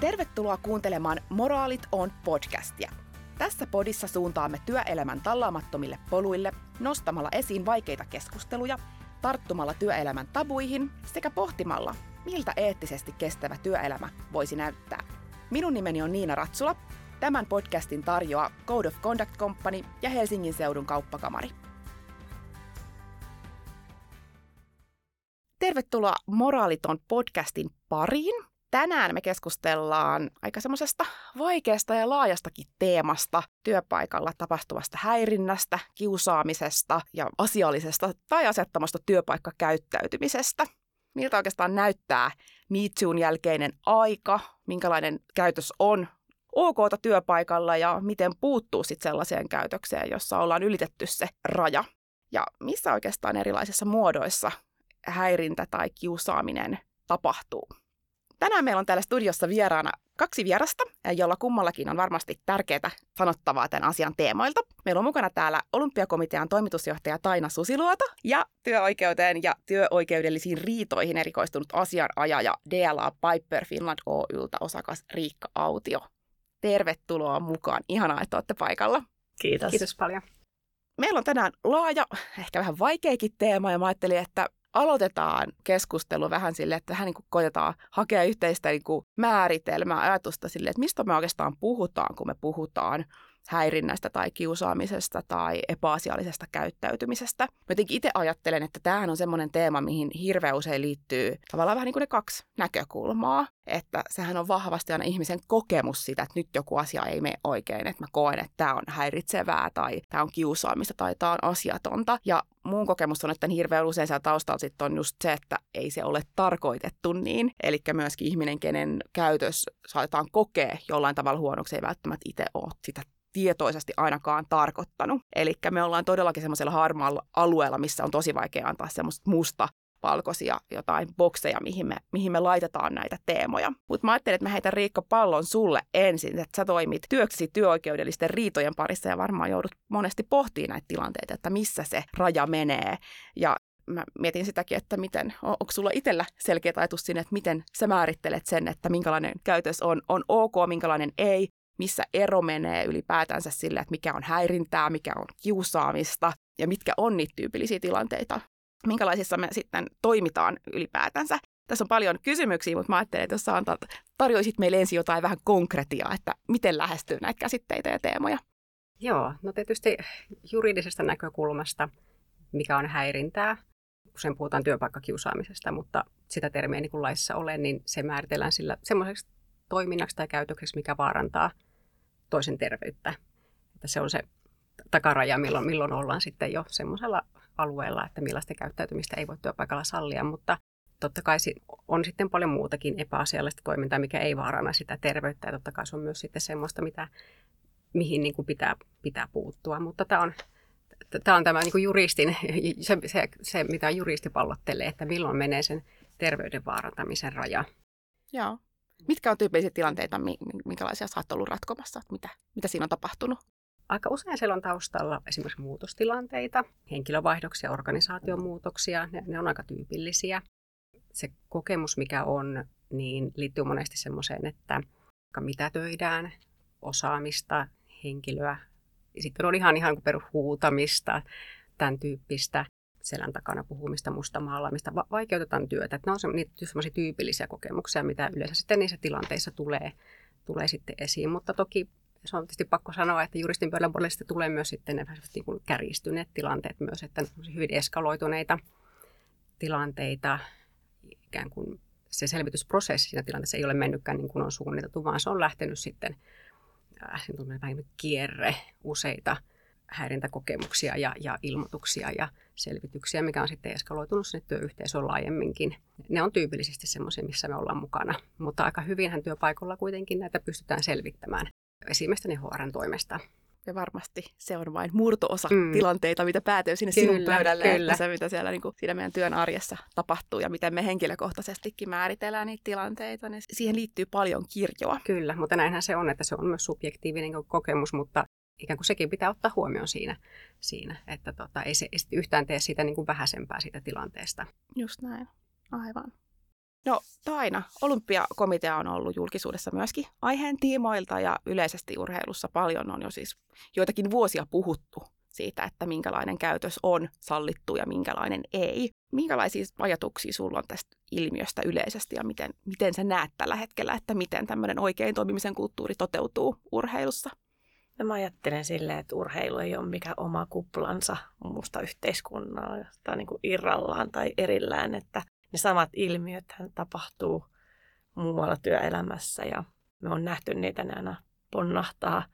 Tervetuloa kuuntelemaan Moraalit on podcastia. Tässä podissa suuntaamme työelämän tallaamattomille poluille nostamalla esiin vaikeita keskusteluja, tarttumalla työelämän tabuihin sekä pohtimalla, miltä eettisesti kestävä työelämä voisi näyttää. Minun nimeni on Niina Ratsula. Tämän podcastin tarjoaa Code of Conduct Company ja Helsingin seudun kauppakamari. Tervetuloa Moraaliton podcastin pariin. Tänään me keskustellaan aika semmoisesta vaikeasta ja laajastakin teemasta, työpaikalla tapahtuvasta häirinnästä, kiusaamisesta ja asiallisesta tai asettamasta työpaikkakäyttäytymisestä. Miltä oikeastaan näyttää MeToon jälkeinen aika, minkälainen käytös on OKta työpaikalla ja miten puuttuu sitten sellaiseen käytökseen, jossa ollaan ylitetty se raja. Ja missä oikeastaan erilaisissa muodoissa häirintä tai kiusaaminen tapahtuu. Tänään meillä on täällä studiossa vieraana kaksi vierasta, jolla kummallakin on varmasti tärkeää sanottavaa tämän asian teemoilta. Meillä on mukana täällä Olympiakomitean toimitusjohtaja Taina Susiluoto ja työoikeuteen ja työoikeudellisiin riitoihin erikoistunut asianajaja DLA Piper Finland Oyltä osakas Riikka Autio. Tervetuloa mukaan. Ihanaa, että olette paikalla. Kiitos. Kiitos paljon. Meillä on tänään laaja, ehkä vähän vaikeakin teema ja mä ajattelin, että aloitetaan keskustelu vähän sille, että vähän niin koitetaan hakea yhteistä niin kuin määritelmää, ajatusta sille, että mistä me oikeastaan puhutaan, kun me puhutaan häirinnästä tai kiusaamisesta tai epäasiallisesta käyttäytymisestä. Mä jotenkin itse ajattelen, että tämähän on semmoinen teema, mihin hirveän usein liittyy tavallaan vähän niin kuin ne kaksi näkökulmaa. Että sehän on vahvasti aina ihmisen kokemus sitä, että nyt joku asia ei mene oikein, että mä koen, että tämä on häiritsevää tai tämä on kiusaamista tai tämä on asiatonta. Ja mun kokemus on, että hirveän usein siellä taustalla sitten on just se, että ei se ole tarkoitettu niin. Eli myöskin ihminen, kenen käytös saatetaan kokea jollain tavalla huonoksi, ei välttämättä itse ole sitä tietoisesti ainakaan tarkoittanut. Eli me ollaan todellakin semmoisella harmaalla alueella, missä on tosi vaikea antaa semmoista musta valkoisia jotain bokseja, mihin me, mihin me laitetaan näitä teemoja. Mutta mä ajattelin, että mä heitän Riikka pallon sulle ensin, että sä toimit työksesi työoikeudellisten riitojen parissa ja varmaan joudut monesti pohtimaan näitä tilanteita, että missä se raja menee. Ja mä mietin sitäkin, että miten, on, onko sulla itsellä selkeä ajatus sinne, että miten sä määrittelet sen, että minkälainen käytös on, on ok, minkälainen ei, missä ero menee ylipäätänsä sille, että mikä on häirintää, mikä on kiusaamista ja mitkä on niitä tyypillisiä tilanteita, minkälaisissa me sitten toimitaan ylipäätänsä. Tässä on paljon kysymyksiä, mutta mä ajattelin, että jos sä antat, tarjoisit meille ensin jotain vähän konkretiaa, että miten lähestyy näitä käsitteitä ja teemoja. Joo, no tietysti juridisesta näkökulmasta, mikä on häirintää, usein puhutaan työpaikkakiusaamisesta, mutta sitä termiä niin kuin laissa ole, niin se määritellään sillä semmoiseksi toiminnaksi tai käytökseksi, mikä vaarantaa toisen terveyttä. Että se on se takaraja, milloin, milloin ollaan sitten jo semmoisella alueella, että millaista käyttäytymistä ei voi työpaikalla sallia, mutta totta kai on sitten paljon muutakin epäasiallista toimintaa, mikä ei vaaranna sitä terveyttä ja totta kai se on myös sitten semmoista, mitä, mihin niin kuin pitää, pitää puuttua, mutta tämä on, tämä on tämä niin kuin juristin, se, se, se, mitä juristi pallottelee, että milloin menee sen terveyden vaarantamisen raja. Joo. Mitkä on tyypillisiä tilanteita, minkälaisia sä oot ollut ratkomassa? Mitä, mitä siinä on tapahtunut? Aika usein siellä on taustalla esimerkiksi muutostilanteita, henkilövaihdoksia, organisaatiomuutoksia. Ne, ne on aika tyypillisiä. Se kokemus, mikä on, niin liittyy monesti semmoiseen, että mitä töidään, osaamista, henkilöä. Sitten on ihan, ihan perushuutamista, tämän tyyppistä selän takana puhumista, mustamaalaamista, va- vaikeutetaan työtä. Että ne on semmoisia tyypillisiä kokemuksia, mitä yleensä sitten niissä tilanteissa tulee, tulee sitten esiin. Mutta toki se on tietysti pakko sanoa, että juristin pöydän puolella tulee myös sitten ne niin kuin kärjistyneet tilanteet myös, että hyvin eskaloituneita tilanteita, ikään kuin se selvitysprosessi siinä tilanteessa ei ole mennytkään niin kuin on suunniteltu, vaan se on lähtenyt sitten äh, vähän kierre useita häirintäkokemuksia ja, ja ilmoituksia ja selvityksiä, mikä on sitten eskaloitunut sinne työyhteisöön laajemminkin. Ne on tyypillisesti semmoisia, missä me ollaan mukana, mutta aika hyvinhän työpaikalla kuitenkin näitä pystytään selvittämään esimiesten HRn toimesta. Ja varmasti se on vain murto-osa mm. tilanteita, mitä päätyy sinne kyllä, sinun pöydälle, kyllä. se mitä siellä niin kuin, siinä meidän työn arjessa tapahtuu ja miten me henkilökohtaisestikin määritellään niitä tilanteita, niin siihen liittyy paljon kirjoa. Kyllä, mutta näinhän se on, että se on myös subjektiivinen kokemus, mutta ikään kuin sekin pitää ottaa huomioon siinä, siinä että tota, ei se ei yhtään tee siitä niin kuin vähäisempää siitä tilanteesta. Just näin, aivan. No Taina, olympiakomitea on ollut julkisuudessa myöskin aiheen tiimoilta ja yleisesti urheilussa paljon on jo siis joitakin vuosia puhuttu siitä, että minkälainen käytös on sallittu ja minkälainen ei. Minkälaisia ajatuksia sulla on tästä ilmiöstä yleisesti ja miten, miten sä näet tällä hetkellä, että miten tämmöinen oikein toimimisen kulttuuri toteutuu urheilussa? No mä ajattelen silleen, että urheilu ei ole mikään oma kuplansa muusta yhteiskunnasta niin kuin irrallaan tai erillään, että ne samat ilmiöt tapahtuu muualla työelämässä ja me on nähty niitä aina ponnahtaa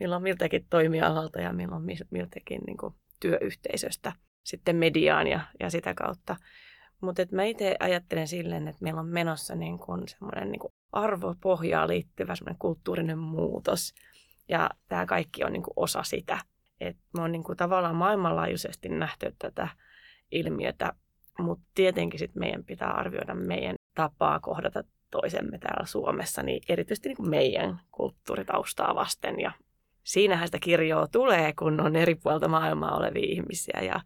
milloin miltäkin toimialalta ja milloin miltäkin niin kuin työyhteisöstä sitten mediaan ja, ja sitä kautta. Mutta mä itse ajattelen silleen, että meillä on menossa niin kuin semmoinen niin arvopohjaa liittyvä semmoinen kulttuurinen muutos. Ja tämä kaikki on niin kuin osa sitä. Et me on niin kuin tavallaan maailmanlaajuisesti nähty tätä ilmiötä, mutta tietenkin sit meidän pitää arvioida meidän tapaa kohdata toisemme täällä Suomessa, niin erityisesti niin kuin meidän kulttuuritaustaa vasten ja siinähän sitä kirjoa tulee, kun on eri puolta maailmaa olevia ihmisiä ja,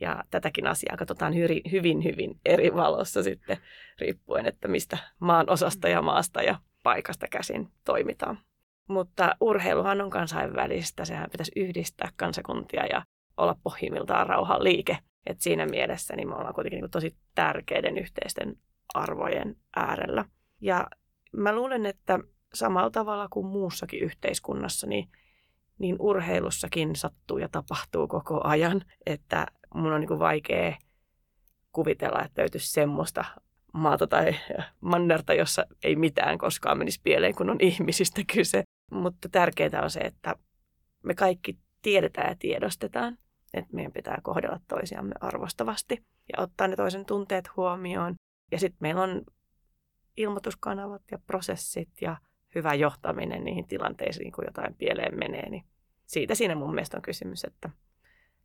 ja tätäkin asiaa katsotaan hyvin, hyvin, hyvin eri valossa sitten riippuen, että mistä maan osasta ja maasta ja paikasta käsin toimitaan. Mutta urheiluhan on kansainvälistä, sehän pitäisi yhdistää kansakuntia ja olla pohjimmiltaan rauhan liike. Et siinä mielessä niin me ollaan kuitenkin niin tosi tärkeiden yhteisten arvojen äärellä. Ja mä luulen, että samalla tavalla kuin muussakin yhteiskunnassa, niin niin urheilussakin sattuu ja tapahtuu koko ajan, että mun on niin vaikea kuvitella, että löytyisi semmoista maata tai mannerta, jossa ei mitään koskaan menisi pieleen, kun on ihmisistä kyse. Mutta tärkeintä on se, että me kaikki tiedetään ja tiedostetaan, että meidän pitää kohdella toisiamme arvostavasti ja ottaa ne toisen tunteet huomioon. Ja sitten meillä on ilmoituskanavat ja prosessit ja hyvä johtaminen niihin tilanteisiin, kun jotain pieleen menee, niin siitä siinä mun mielestä on kysymys, että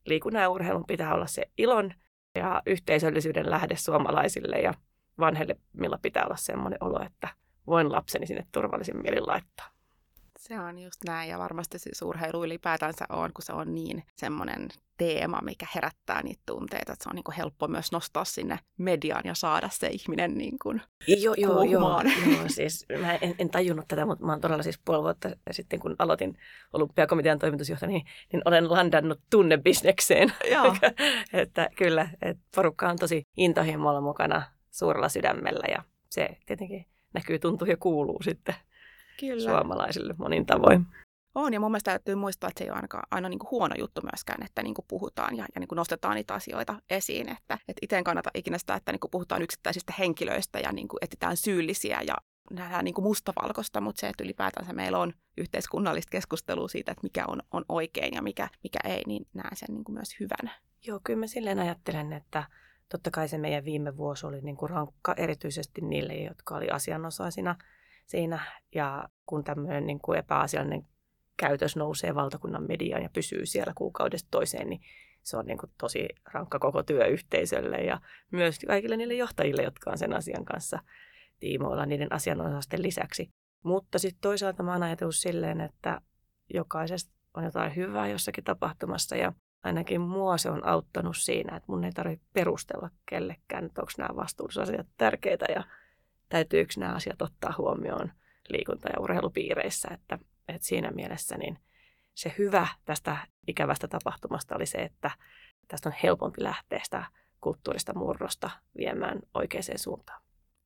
liikunnan ja urheilun pitää olla se ilon ja yhteisöllisyyden lähde suomalaisille ja vanhemmilla pitää olla semmoinen olo, että voin lapseni sinne turvallisin mielin laittaa. Se on just näin ja varmasti siis urheilu ylipäätänsä on, kun se on niin semmoinen teema, mikä herättää niitä tunteita, että se on niin kuin helppo myös nostaa sinne mediaan ja saada se ihminen niin kuin joo, joo, joo, joo, siis mä en, en tajunnut tätä, mutta mä oon todella siis puoli vuotta sitten, kun aloitin olympiakomitean toimitusjohtaja, niin, niin olen landannut tunnebisnekseen. Joo. että kyllä, että porukka on tosi intohimolla mukana suurella sydämellä ja se tietenkin näkyy, tuntuu ja kuuluu sitten Kyllä. suomalaisille monin tavoin. On, ja mun mielestä täytyy muistaa, että se ei ole aina, aina niin kuin huono juttu myöskään, että niin kuin puhutaan ja, ja niin kuin nostetaan niitä asioita esiin. Että, että itse en kannata ikinä sitä, että niin kuin puhutaan yksittäisistä henkilöistä ja niin kuin etsitään syyllisiä ja nähdään niin kuin mustavalkoista, mutta se, että ylipäätänsä meillä on yhteiskunnallista keskustelua siitä, että mikä on, on oikein ja mikä, mikä ei, niin näen sen niin kuin myös hyvänä. Joo, kyllä mä silleen ajattelen, että totta kai se meidän viime vuosi oli niin kuin rankka erityisesti niille, jotka oli asianosaisina – siinä. Ja kun tämmöinen niin kuin epäasiallinen käytös nousee valtakunnan mediaan ja pysyy siellä kuukaudesta toiseen, niin se on niin kuin tosi rankka koko työyhteisölle ja myös kaikille niille johtajille, jotka on sen asian kanssa tiimoilla niiden asianosaisten lisäksi. Mutta sitten toisaalta mä oon ajatellut silleen, että jokaisesta on jotain hyvää jossakin tapahtumassa ja ainakin mua se on auttanut siinä, että mun ei tarvitse perustella kellekään, että onko nämä vastuullisuusasiat tärkeitä ja täytyykö nämä asiat ottaa huomioon liikunta- ja urheilupiireissä, että, että siinä mielessä niin se hyvä tästä ikävästä tapahtumasta oli se, että tästä on helpompi lähteä sitä kulttuurista murrosta viemään oikeaan suuntaan.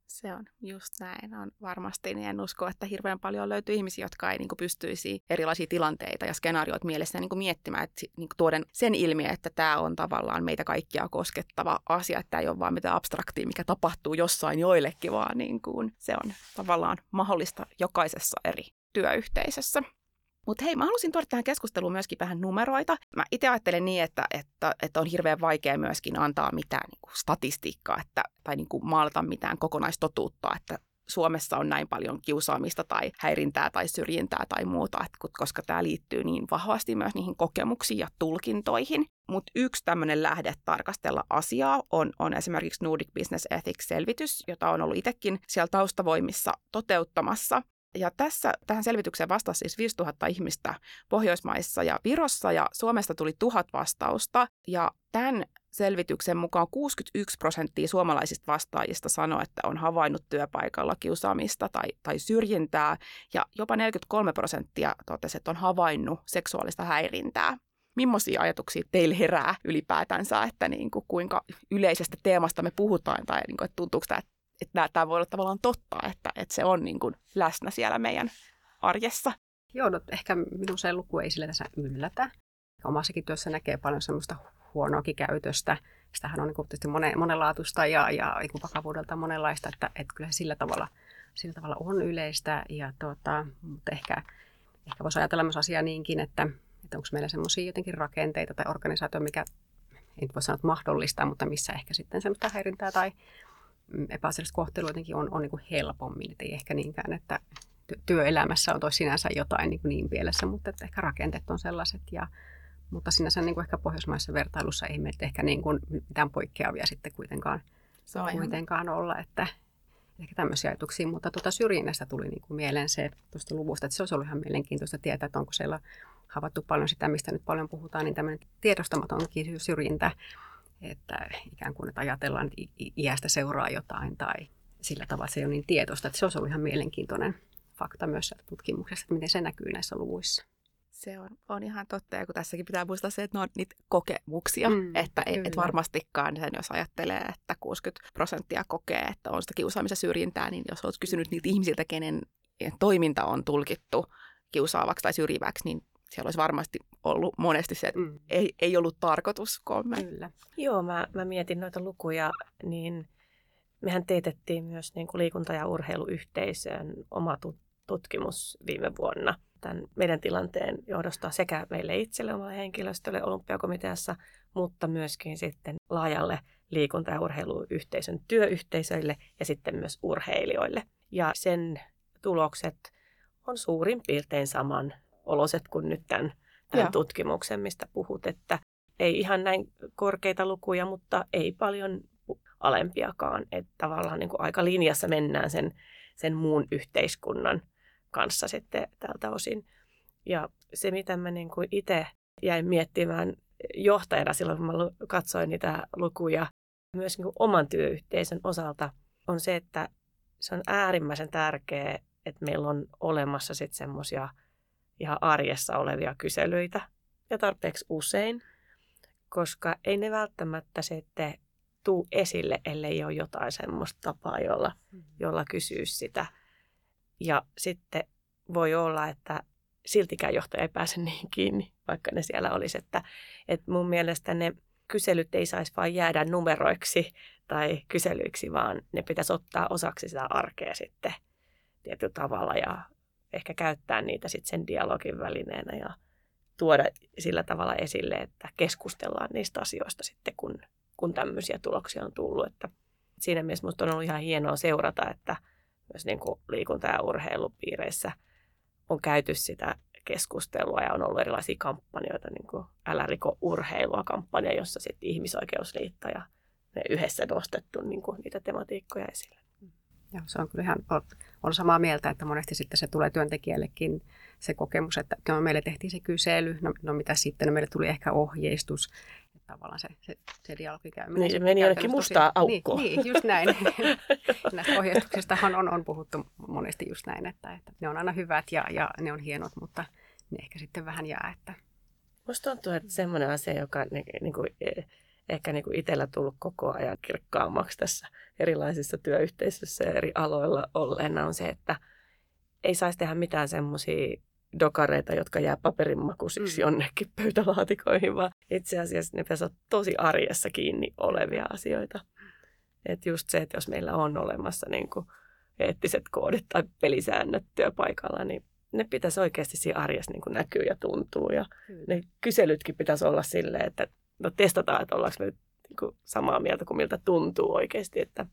Se on just näin. On varmasti, niin en usko, että hirveän paljon löytyy ihmisiä, jotka ei niin kuin, pystyisi erilaisia tilanteita ja skenaarioita mielessä niin kuin, miettimään, että niin kuin, tuoden sen ilmiö, että tämä on tavallaan meitä kaikkia koskettava asia, että tämä ei ole vaan mitään abstraktia, mikä tapahtuu jossain joillekin, vaan niin kuin, se on tavallaan mahdollista jokaisessa eri työyhteisössä. Mutta hei, mä halusin tuoda tähän keskusteluun myöskin vähän numeroita. Mä itse ajattelen niin, että, että, että on hirveän vaikea myöskin antaa mitään niin kuin statistiikkaa että, tai niin kuin maalata mitään kokonaistotuutta, että Suomessa on näin paljon kiusaamista tai häirintää tai syrjintää tai muuta, että, koska tämä liittyy niin vahvasti myös niihin kokemuksiin ja tulkintoihin. Mutta yksi tämmöinen lähde tarkastella asiaa on, on esimerkiksi Nordic Business Ethics-selvitys, jota on ollut itsekin siellä taustavoimissa toteuttamassa. Ja tässä tähän selvitykseen vastasi siis 5000 ihmistä Pohjoismaissa ja Virossa ja Suomesta tuli tuhat vastausta. Ja tämän selvityksen mukaan 61 prosenttia suomalaisista vastaajista sanoi, että on havainnut työpaikalla kiusaamista tai, tai syrjintää ja jopa 43 prosenttia totesi, että on havainnut seksuaalista häirintää. Millaisia ajatuksia teille herää ylipäätänsä, että niin kuin, kuinka yleisestä teemasta me puhutaan tai niin kuin, että tuntuuko tämä, että, tämä voi olla tavallaan totta, että, että se on niin kuin, läsnä siellä meidän arjessa? Joo, no, ehkä minun se luku ei sille tässä yllätä. Omassakin työssä näkee paljon semmoista huonoakin käytöstä. Sitähän on niin tietysti monen, monenlaatuista ja, ja niin vakavuudelta monenlaista, että, että kyllä se sillä tavalla, sillä tavalla on yleistä. Ja tuota, mutta ehkä, ehkä voisi ajatella myös asiaa niinkin, että, että onko meillä semmoisia jotenkin rakenteita tai organisaatio, mikä ei voi sanoa, että mahdollistaa, mutta missä ehkä sitten semmoista häirintää tai epäasiallista kohtelua jotenkin on, on niin kuin helpommin. Et ei ehkä niinkään, että työelämässä on toi sinänsä jotain niin, niin pielessä, mutta että ehkä rakenteet on sellaiset ja mutta sinänsä niin kuin ehkä pohjoismaisessa vertailussa ei meitä ehkä niin kuin mitään poikkeavia sitten kuitenkaan, se on kuitenkaan olla, että ehkä tämmöisiä ajatuksia, mutta tuota syrjinnästä tuli niin kuin mieleen se tuosta luvusta, että se olisi ollut ihan mielenkiintoista tietää, että onko siellä havaittu paljon sitä, mistä nyt paljon puhutaan, niin tämmöinen tiedostamatonkin syrjintä, että ikään kuin että ajatellaan, että iästä seuraa jotain tai sillä tavalla se ei ole niin tietoista, että se olisi ollut ihan mielenkiintoinen fakta myös tutkimuksessa, että miten se näkyy näissä luvuissa. Se on, on ihan totta, ja kun tässäkin pitää muistaa se, että ne on niitä kokemuksia, mm, että et, et varmastikaan sen, jos ajattelee, että 60 prosenttia kokee, että on sitä kiusaamisen syrjintää, niin jos olet kysynyt niiltä ihmisiltä, kenen toiminta on tulkittu kiusaavaksi tai syrjiväksi, niin siellä olisi varmasti ollut monesti se, että mm. ei, ei ollut tarkoitus kommentti. Kyllä. Joo, mä, mä mietin noita lukuja, niin mehän teetettiin myös niin kuin liikunta- ja urheiluyhteisön oma tutkimus viime vuonna – tämän meidän tilanteen johdosta sekä meille itselle, omalle henkilöstölle olympiakomiteassa, mutta myöskin sitten laajalle liikunta- ja urheiluyhteisön työyhteisöille ja sitten myös urheilijoille. Ja sen tulokset on suurin piirtein saman oloset kuin nyt tämän, tämän tutkimuksen, mistä puhut, että ei ihan näin korkeita lukuja, mutta ei paljon alempiakaan. Että tavallaan niin kuin aika linjassa mennään sen, sen muun yhteiskunnan kanssa sitten tältä osin. Ja se, mitä mä niin kuin itse jäin miettimään johtajana silloin, kun mä katsoin niitä lukuja myös niin kuin oman työyhteisön osalta, on se, että se on äärimmäisen tärkeää, että meillä on olemassa sitten semmoisia ihan arjessa olevia kyselyitä ja tarpeeksi usein, koska ei ne välttämättä sitten tuu esille, ellei ole jotain semmoista tapaa, jolla, mm. jolla kysyy sitä – ja sitten voi olla, että siltikään johtaja ei pääse niin kiinni, vaikka ne siellä olisi. Että, että mun mielestä ne kyselyt ei saisi vain jäädä numeroiksi tai kyselyiksi, vaan ne pitäisi ottaa osaksi sitä arkea sitten tietyllä tavalla ja ehkä käyttää niitä sitten sen dialogin välineenä ja tuoda sillä tavalla esille, että keskustellaan niistä asioista sitten, kun, kun tämmöisiä tuloksia on tullut. Että siinä mielessä minusta on ollut ihan hienoa seurata, että – myös niin kuin liikunta- ja urheilupiireissä on käyty sitä keskustelua ja on ollut erilaisia kampanjoita, niin kuin Älä riko urheilua kampanja, jossa sitten ihmisoikeusliitto ja ne yhdessä nostettu niin kuin niitä tematiikkoja esille. Joo, se on kyllä ihan, on samaa mieltä, että monesti sitten se tulee työntekijällekin se kokemus, että no, meille tehtiin se kysely, no, no mitä sitten, no meille tuli ehkä ohjeistus, tavallaan se, se, se dialogi käyminen. Niin, se meni jonnekin mustaa aukkoon. Niin, niin, just näin. Näistä ohjeistuksista on, on, puhuttu monesti just näin, että, että ne on aina hyvät ja, ja ne on hienot, mutta ne ehkä sitten vähän jää. Että... Musta tuntuu, että semmoinen asia, joka niin kuin, e, ehkä niin kuin itsellä tullut koko ajan kirkkaammaksi tässä erilaisissa työyhteisöissä ja eri aloilla olleena on se, että ei saisi tehdä mitään semmoisia dokareita, jotka jää paperinmakuisiksi mm. jonnekin pöytälaatikoihin, vaan itse asiassa ne pitäisi olla tosi arjessa kiinni olevia asioita. Että just se, että jos meillä on olemassa niin kuin eettiset koodit tai pelisäännöt työpaikalla, niin ne pitäisi oikeasti siinä arjessa niin kuin näkyä ja tuntuu. Ja Kyllä. ne kyselytkin pitäisi olla silleen, että no testataan, että ollaanko me niin samaa mieltä kuin miltä tuntuu oikeasti, että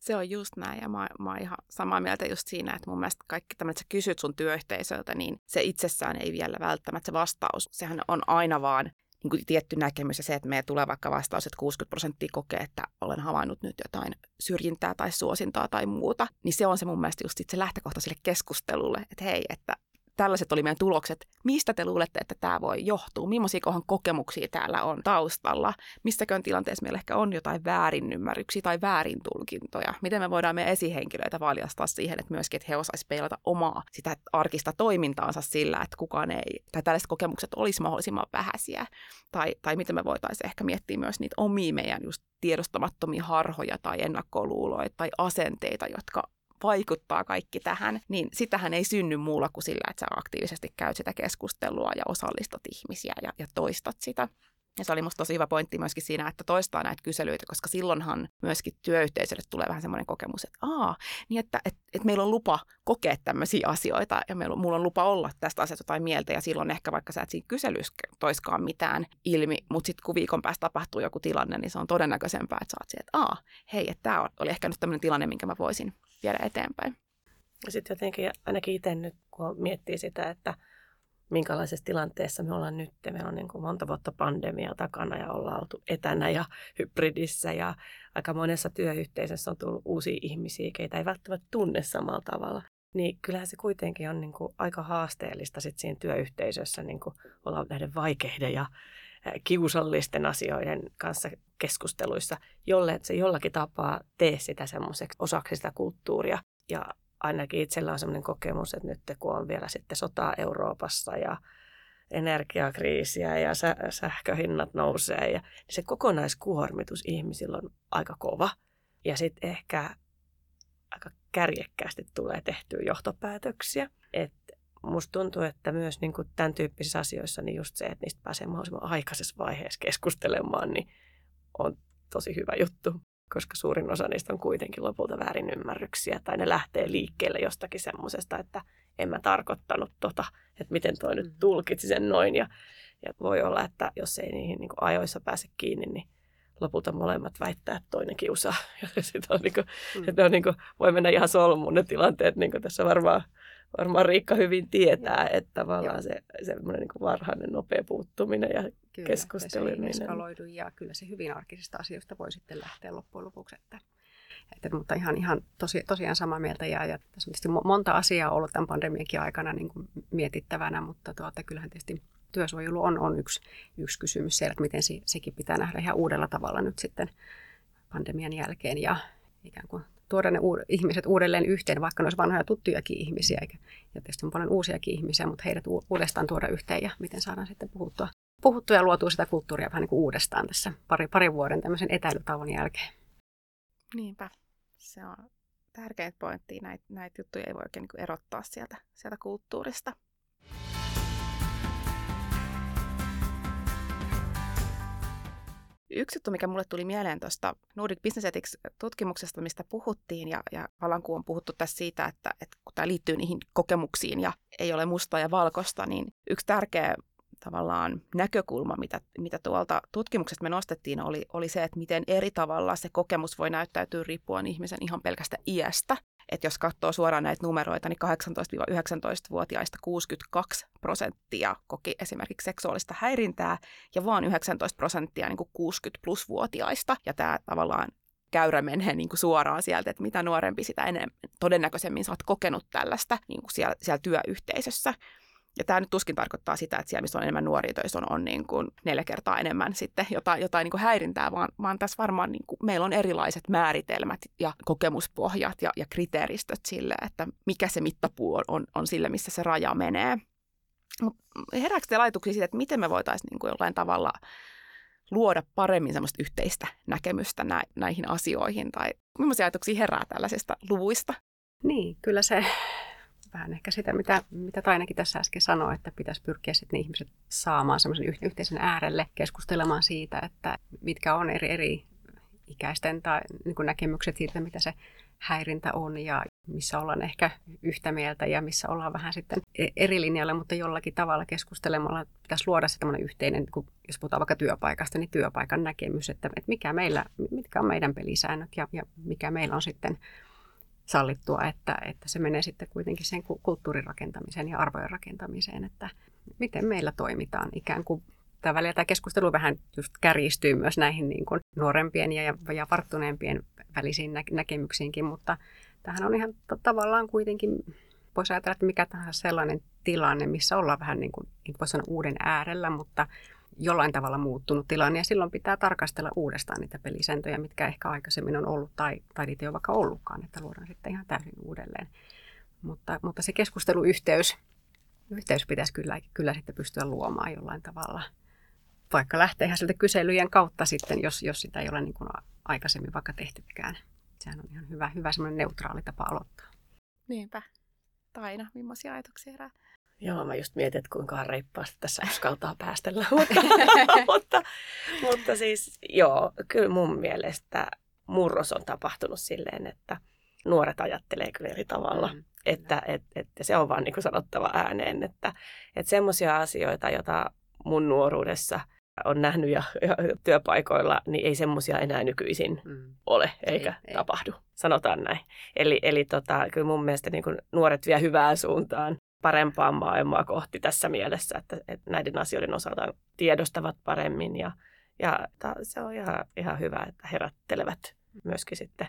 se on just näin ja mä, mä oon ihan samaa mieltä just siinä, että mun mielestä kaikki tämä, että sä kysyt sun työyhteisöltä, niin se itsessään ei vielä välttämättä se vastaus. Sehän on aina vaan niin kuin tietty näkemys ja se, että meidän tulee vaikka vastaus, että 60 prosenttia kokee, että olen havainnut nyt jotain syrjintää tai suosintaa tai muuta, niin se on se mun mielestä just se lähtökohta sille keskustelulle, että hei, että tällaiset oli meidän tulokset. Mistä te luulette, että tämä voi johtua? Millaisia kokemuksia täällä on taustalla? Missäkään tilanteessa meillä ehkä on jotain väärinymmärryksiä tai väärintulkintoja? Miten me voidaan meidän esihenkilöitä valjastaa siihen, että myöskin että he osaisivat peilata omaa sitä arkista toimintaansa sillä, että kukaan ei, tai tällaiset kokemukset olisi mahdollisimman vähäisiä. Tai, tai miten me voitaisiin ehkä miettiä myös niitä omia meidän just tiedostamattomia harhoja tai ennakkoluuloja tai asenteita, jotka vaikuttaa kaikki tähän, niin sitähän ei synny muulla kuin sillä, että sä aktiivisesti käyt sitä keskustelua ja osallistat ihmisiä ja, ja toistat sitä. Ja se oli musta tosi hyvä pointti myöskin siinä, että toistaa näitä kyselyitä, koska silloinhan myöskin työyhteisölle tulee vähän semmoinen kokemus, että aa, niin että, että, että meillä on lupa kokea tämmöisiä asioita ja meillä, mulla on lupa olla tästä asiasta jotain mieltä ja silloin ehkä vaikka sä et siinä kyselyssä toiskaan mitään ilmi, mutta sitten kun viikon päästä tapahtuu joku tilanne, niin se on todennäköisempää, että sä oot että aa, hei, että tämä oli ehkä nyt tämmöinen tilanne, minkä mä voisin viedä eteenpäin. Ja sitten jotenkin ainakin itse nyt, kun miettii sitä, että minkälaisessa tilanteessa me ollaan nyt. Meillä on niin kuin monta vuotta pandemia takana ja ollaan oltu etänä ja hybridissä ja aika monessa työyhteisössä on tullut uusia ihmisiä, keitä ei välttämättä tunne samalla tavalla. Niin kyllähän se kuitenkin on niin kuin aika haasteellista sit siinä työyhteisössä niin kuin olla näiden vaikeiden ja kiusallisten asioiden kanssa keskusteluissa, jolle se jollakin tapaa tee sitä semmoiseksi osaksi sitä kulttuuria. Ja ainakin itsellä on sellainen kokemus, että nyt kun on vielä sitten sotaa Euroopassa ja energiakriisiä ja sä, sähköhinnat nousee, ja niin se kokonaiskuormitus ihmisillä on aika kova. Ja sitten ehkä aika kärjekkäästi tulee tehtyä johtopäätöksiä. Et musta tuntuu, että myös niin kuin tämän tyyppisissä asioissa niin just se, että niistä pääsee mahdollisimman aikaisessa vaiheessa keskustelemaan, niin on tosi hyvä juttu koska suurin osa niistä on kuitenkin lopulta väärinymmärryksiä tai ne lähtee liikkeelle jostakin semmoisesta, että en mä tarkoittanut tota, että miten toi nyt mm. tulkitsi sen noin ja, ja voi olla, että jos ei niihin niin ajoissa pääse kiinni, niin lopulta molemmat väittää, että toinen kiusaa. Ja sitä on niin kuin, mm. että on niin kuin, voi mennä ihan solmuun ne tilanteet, niin kuin tässä varmaan varmaan Riikka hyvin tietää, että tavallaan se semmoinen niin varhainen nopea puuttuminen ja kyllä, keskusteleminen. Kyllä, ja kyllä se hyvin arkisista asioista voi sitten lähteä loppujen lopuksi. Että, että, mutta ihan, ihan tosi, tosiaan samaa mieltä ja, ja tässä on tietysti monta asiaa ollut tämän pandemiankin aikana niin kuin mietittävänä, mutta tuota, kyllähän tietysti työsuojelu on, on yksi, yksi kysymys siellä, että miten se, sekin pitää nähdä ihan uudella tavalla nyt sitten pandemian jälkeen ja ikään kuin tuoda ne uud- ihmiset uudelleen yhteen, vaikka ne olisivat vanhoja tuttujakin ihmisiä. Eikä, ja tietysti on paljon uusiakin ihmisiä, mutta heidät u- uudestaan tuoda yhteen ja miten saadaan sitten puhuttua, puhuttua ja luotua sitä kulttuuria vähän niin kuin uudestaan tässä pari, pari vuoden tämmöisen etäilytauon jälkeen. Niinpä. Se on tärkein pointti. Näitä, näitä juttuja ei voi oikein niin erottaa sieltä, sieltä kulttuurista. Yksi juttu, mikä mulle tuli mieleen tuosta Nordic Business Ethics-tutkimuksesta, mistä puhuttiin, ja, ja vallan kun on puhuttu tässä siitä, että, että kun tämä liittyy niihin kokemuksiin ja ei ole mustaa ja valkoista, niin yksi tärkeä tavallaan näkökulma, mitä, mitä tuolta tutkimuksesta me nostettiin, oli, oli se, että miten eri tavalla se kokemus voi näyttäytyä riippuen ihmisen ihan pelkästä iästä. Että jos katsoo suoraan näitä numeroita, niin 18-19-vuotiaista 62 prosenttia koki esimerkiksi seksuaalista häirintää ja vain 19 prosenttia niin 60-plus-vuotiaista. Ja tämä tavallaan käyrä menee niin kuin suoraan sieltä, että mitä nuorempi, sitä enemmän todennäköisemmin sä oot kokenut tällaista niin kuin siellä, siellä työyhteisössä. Ja tämä nyt tuskin tarkoittaa sitä, että siellä, missä on enemmän nuoria töissä, on, on niin kuin neljä kertaa enemmän sitten jotain, jotain niin kuin häirintää, vaan, vaan tässä varmaan niin kuin, meillä on erilaiset määritelmät ja kokemuspohjat ja, ja kriteeristöt sille, että mikä se mittapuu on, on, on sille, missä se raja menee. Mutta herääkö te ajatuksia siitä, että miten me voitaisiin niin kuin jollain tavalla luoda paremmin semmoista yhteistä näkemystä nä- näihin asioihin, tai millaisia ajatuksia herää tällaisista luvuista? Niin, kyllä se vähän ehkä sitä, mitä, mitä Tainakin tässä äsken sanoi, että pitäisi pyrkiä sitten ihmiset saamaan semmoisen yhteisen äärelle keskustelemaan siitä, että mitkä on eri, eri ikäisten tai niin kuin näkemykset siitä, mitä se häirintä on ja missä ollaan ehkä yhtä mieltä ja missä ollaan vähän sitten e-, eri linjalla, mutta jollakin tavalla keskustelemalla pitäisi luoda se yhteinen, kun jos puhutaan vaikka työpaikasta, niin työpaikan näkemys, että, että mikä meillä, mitkä on meidän pelisäännöt ja, ja mikä meillä on sitten sallittua, että, että se menee sitten kuitenkin sen kulttuurin rakentamiseen ja arvojen rakentamiseen, että miten meillä toimitaan. Ikään kuin tämä välillä tämä keskustelu vähän just kärjistyy myös näihin niin kuin nuorempien ja, ja varttuneempien välisiin nä- näkemyksiinkin, mutta tähän on ihan t- tavallaan kuitenkin, voisi ajatella, että mikä tahansa sellainen tilanne, missä ollaan vähän niin kuin, voisi sanoa uuden äärellä, mutta jollain tavalla muuttunut tilanne ja silloin pitää tarkastella uudestaan niitä pelisääntöjä, mitkä ehkä aikaisemmin on ollut tai, tai niitä ei ole vaikka ollutkaan, että luodaan sitten ihan täysin uudelleen. Mutta, mutta se keskusteluyhteys yhteys pitäisi kyllä, kyllä sitten pystyä luomaan jollain tavalla. Vaikka lähtee ihan sieltä kyselyjen kautta sitten, jos, jos sitä ei ole niin kuin aikaisemmin vaikka tehtykään. Sehän on ihan hyvä, hyvä semmoinen neutraali tapa aloittaa. Niinpä. Taina, millaisia ajatuksia herää? Joo, mä just mietin, että kuinka reippaasti tässä uskaltaa päästellä. mutta, mutta, mutta siis joo, kyllä mun mielestä murros on tapahtunut silleen, että nuoret ajattelee kyllä eri tavalla. Mm. Että et, et, se on vaan niin kuin sanottava ääneen, että et semmoisia asioita, joita mun nuoruudessa on nähnyt ja, ja työpaikoilla, niin ei semmoisia enää nykyisin mm. ole eikä ei, tapahdu. Ei. Sanotaan näin. Eli, eli tota, kyllä mun mielestä niin kuin nuoret vie hyvään suuntaan parempaa maailmaa kohti tässä mielessä, että, että näiden asioiden osalta tiedostavat paremmin ja, ja se on ihan, ihan hyvä, että herättelevät myöskin sitten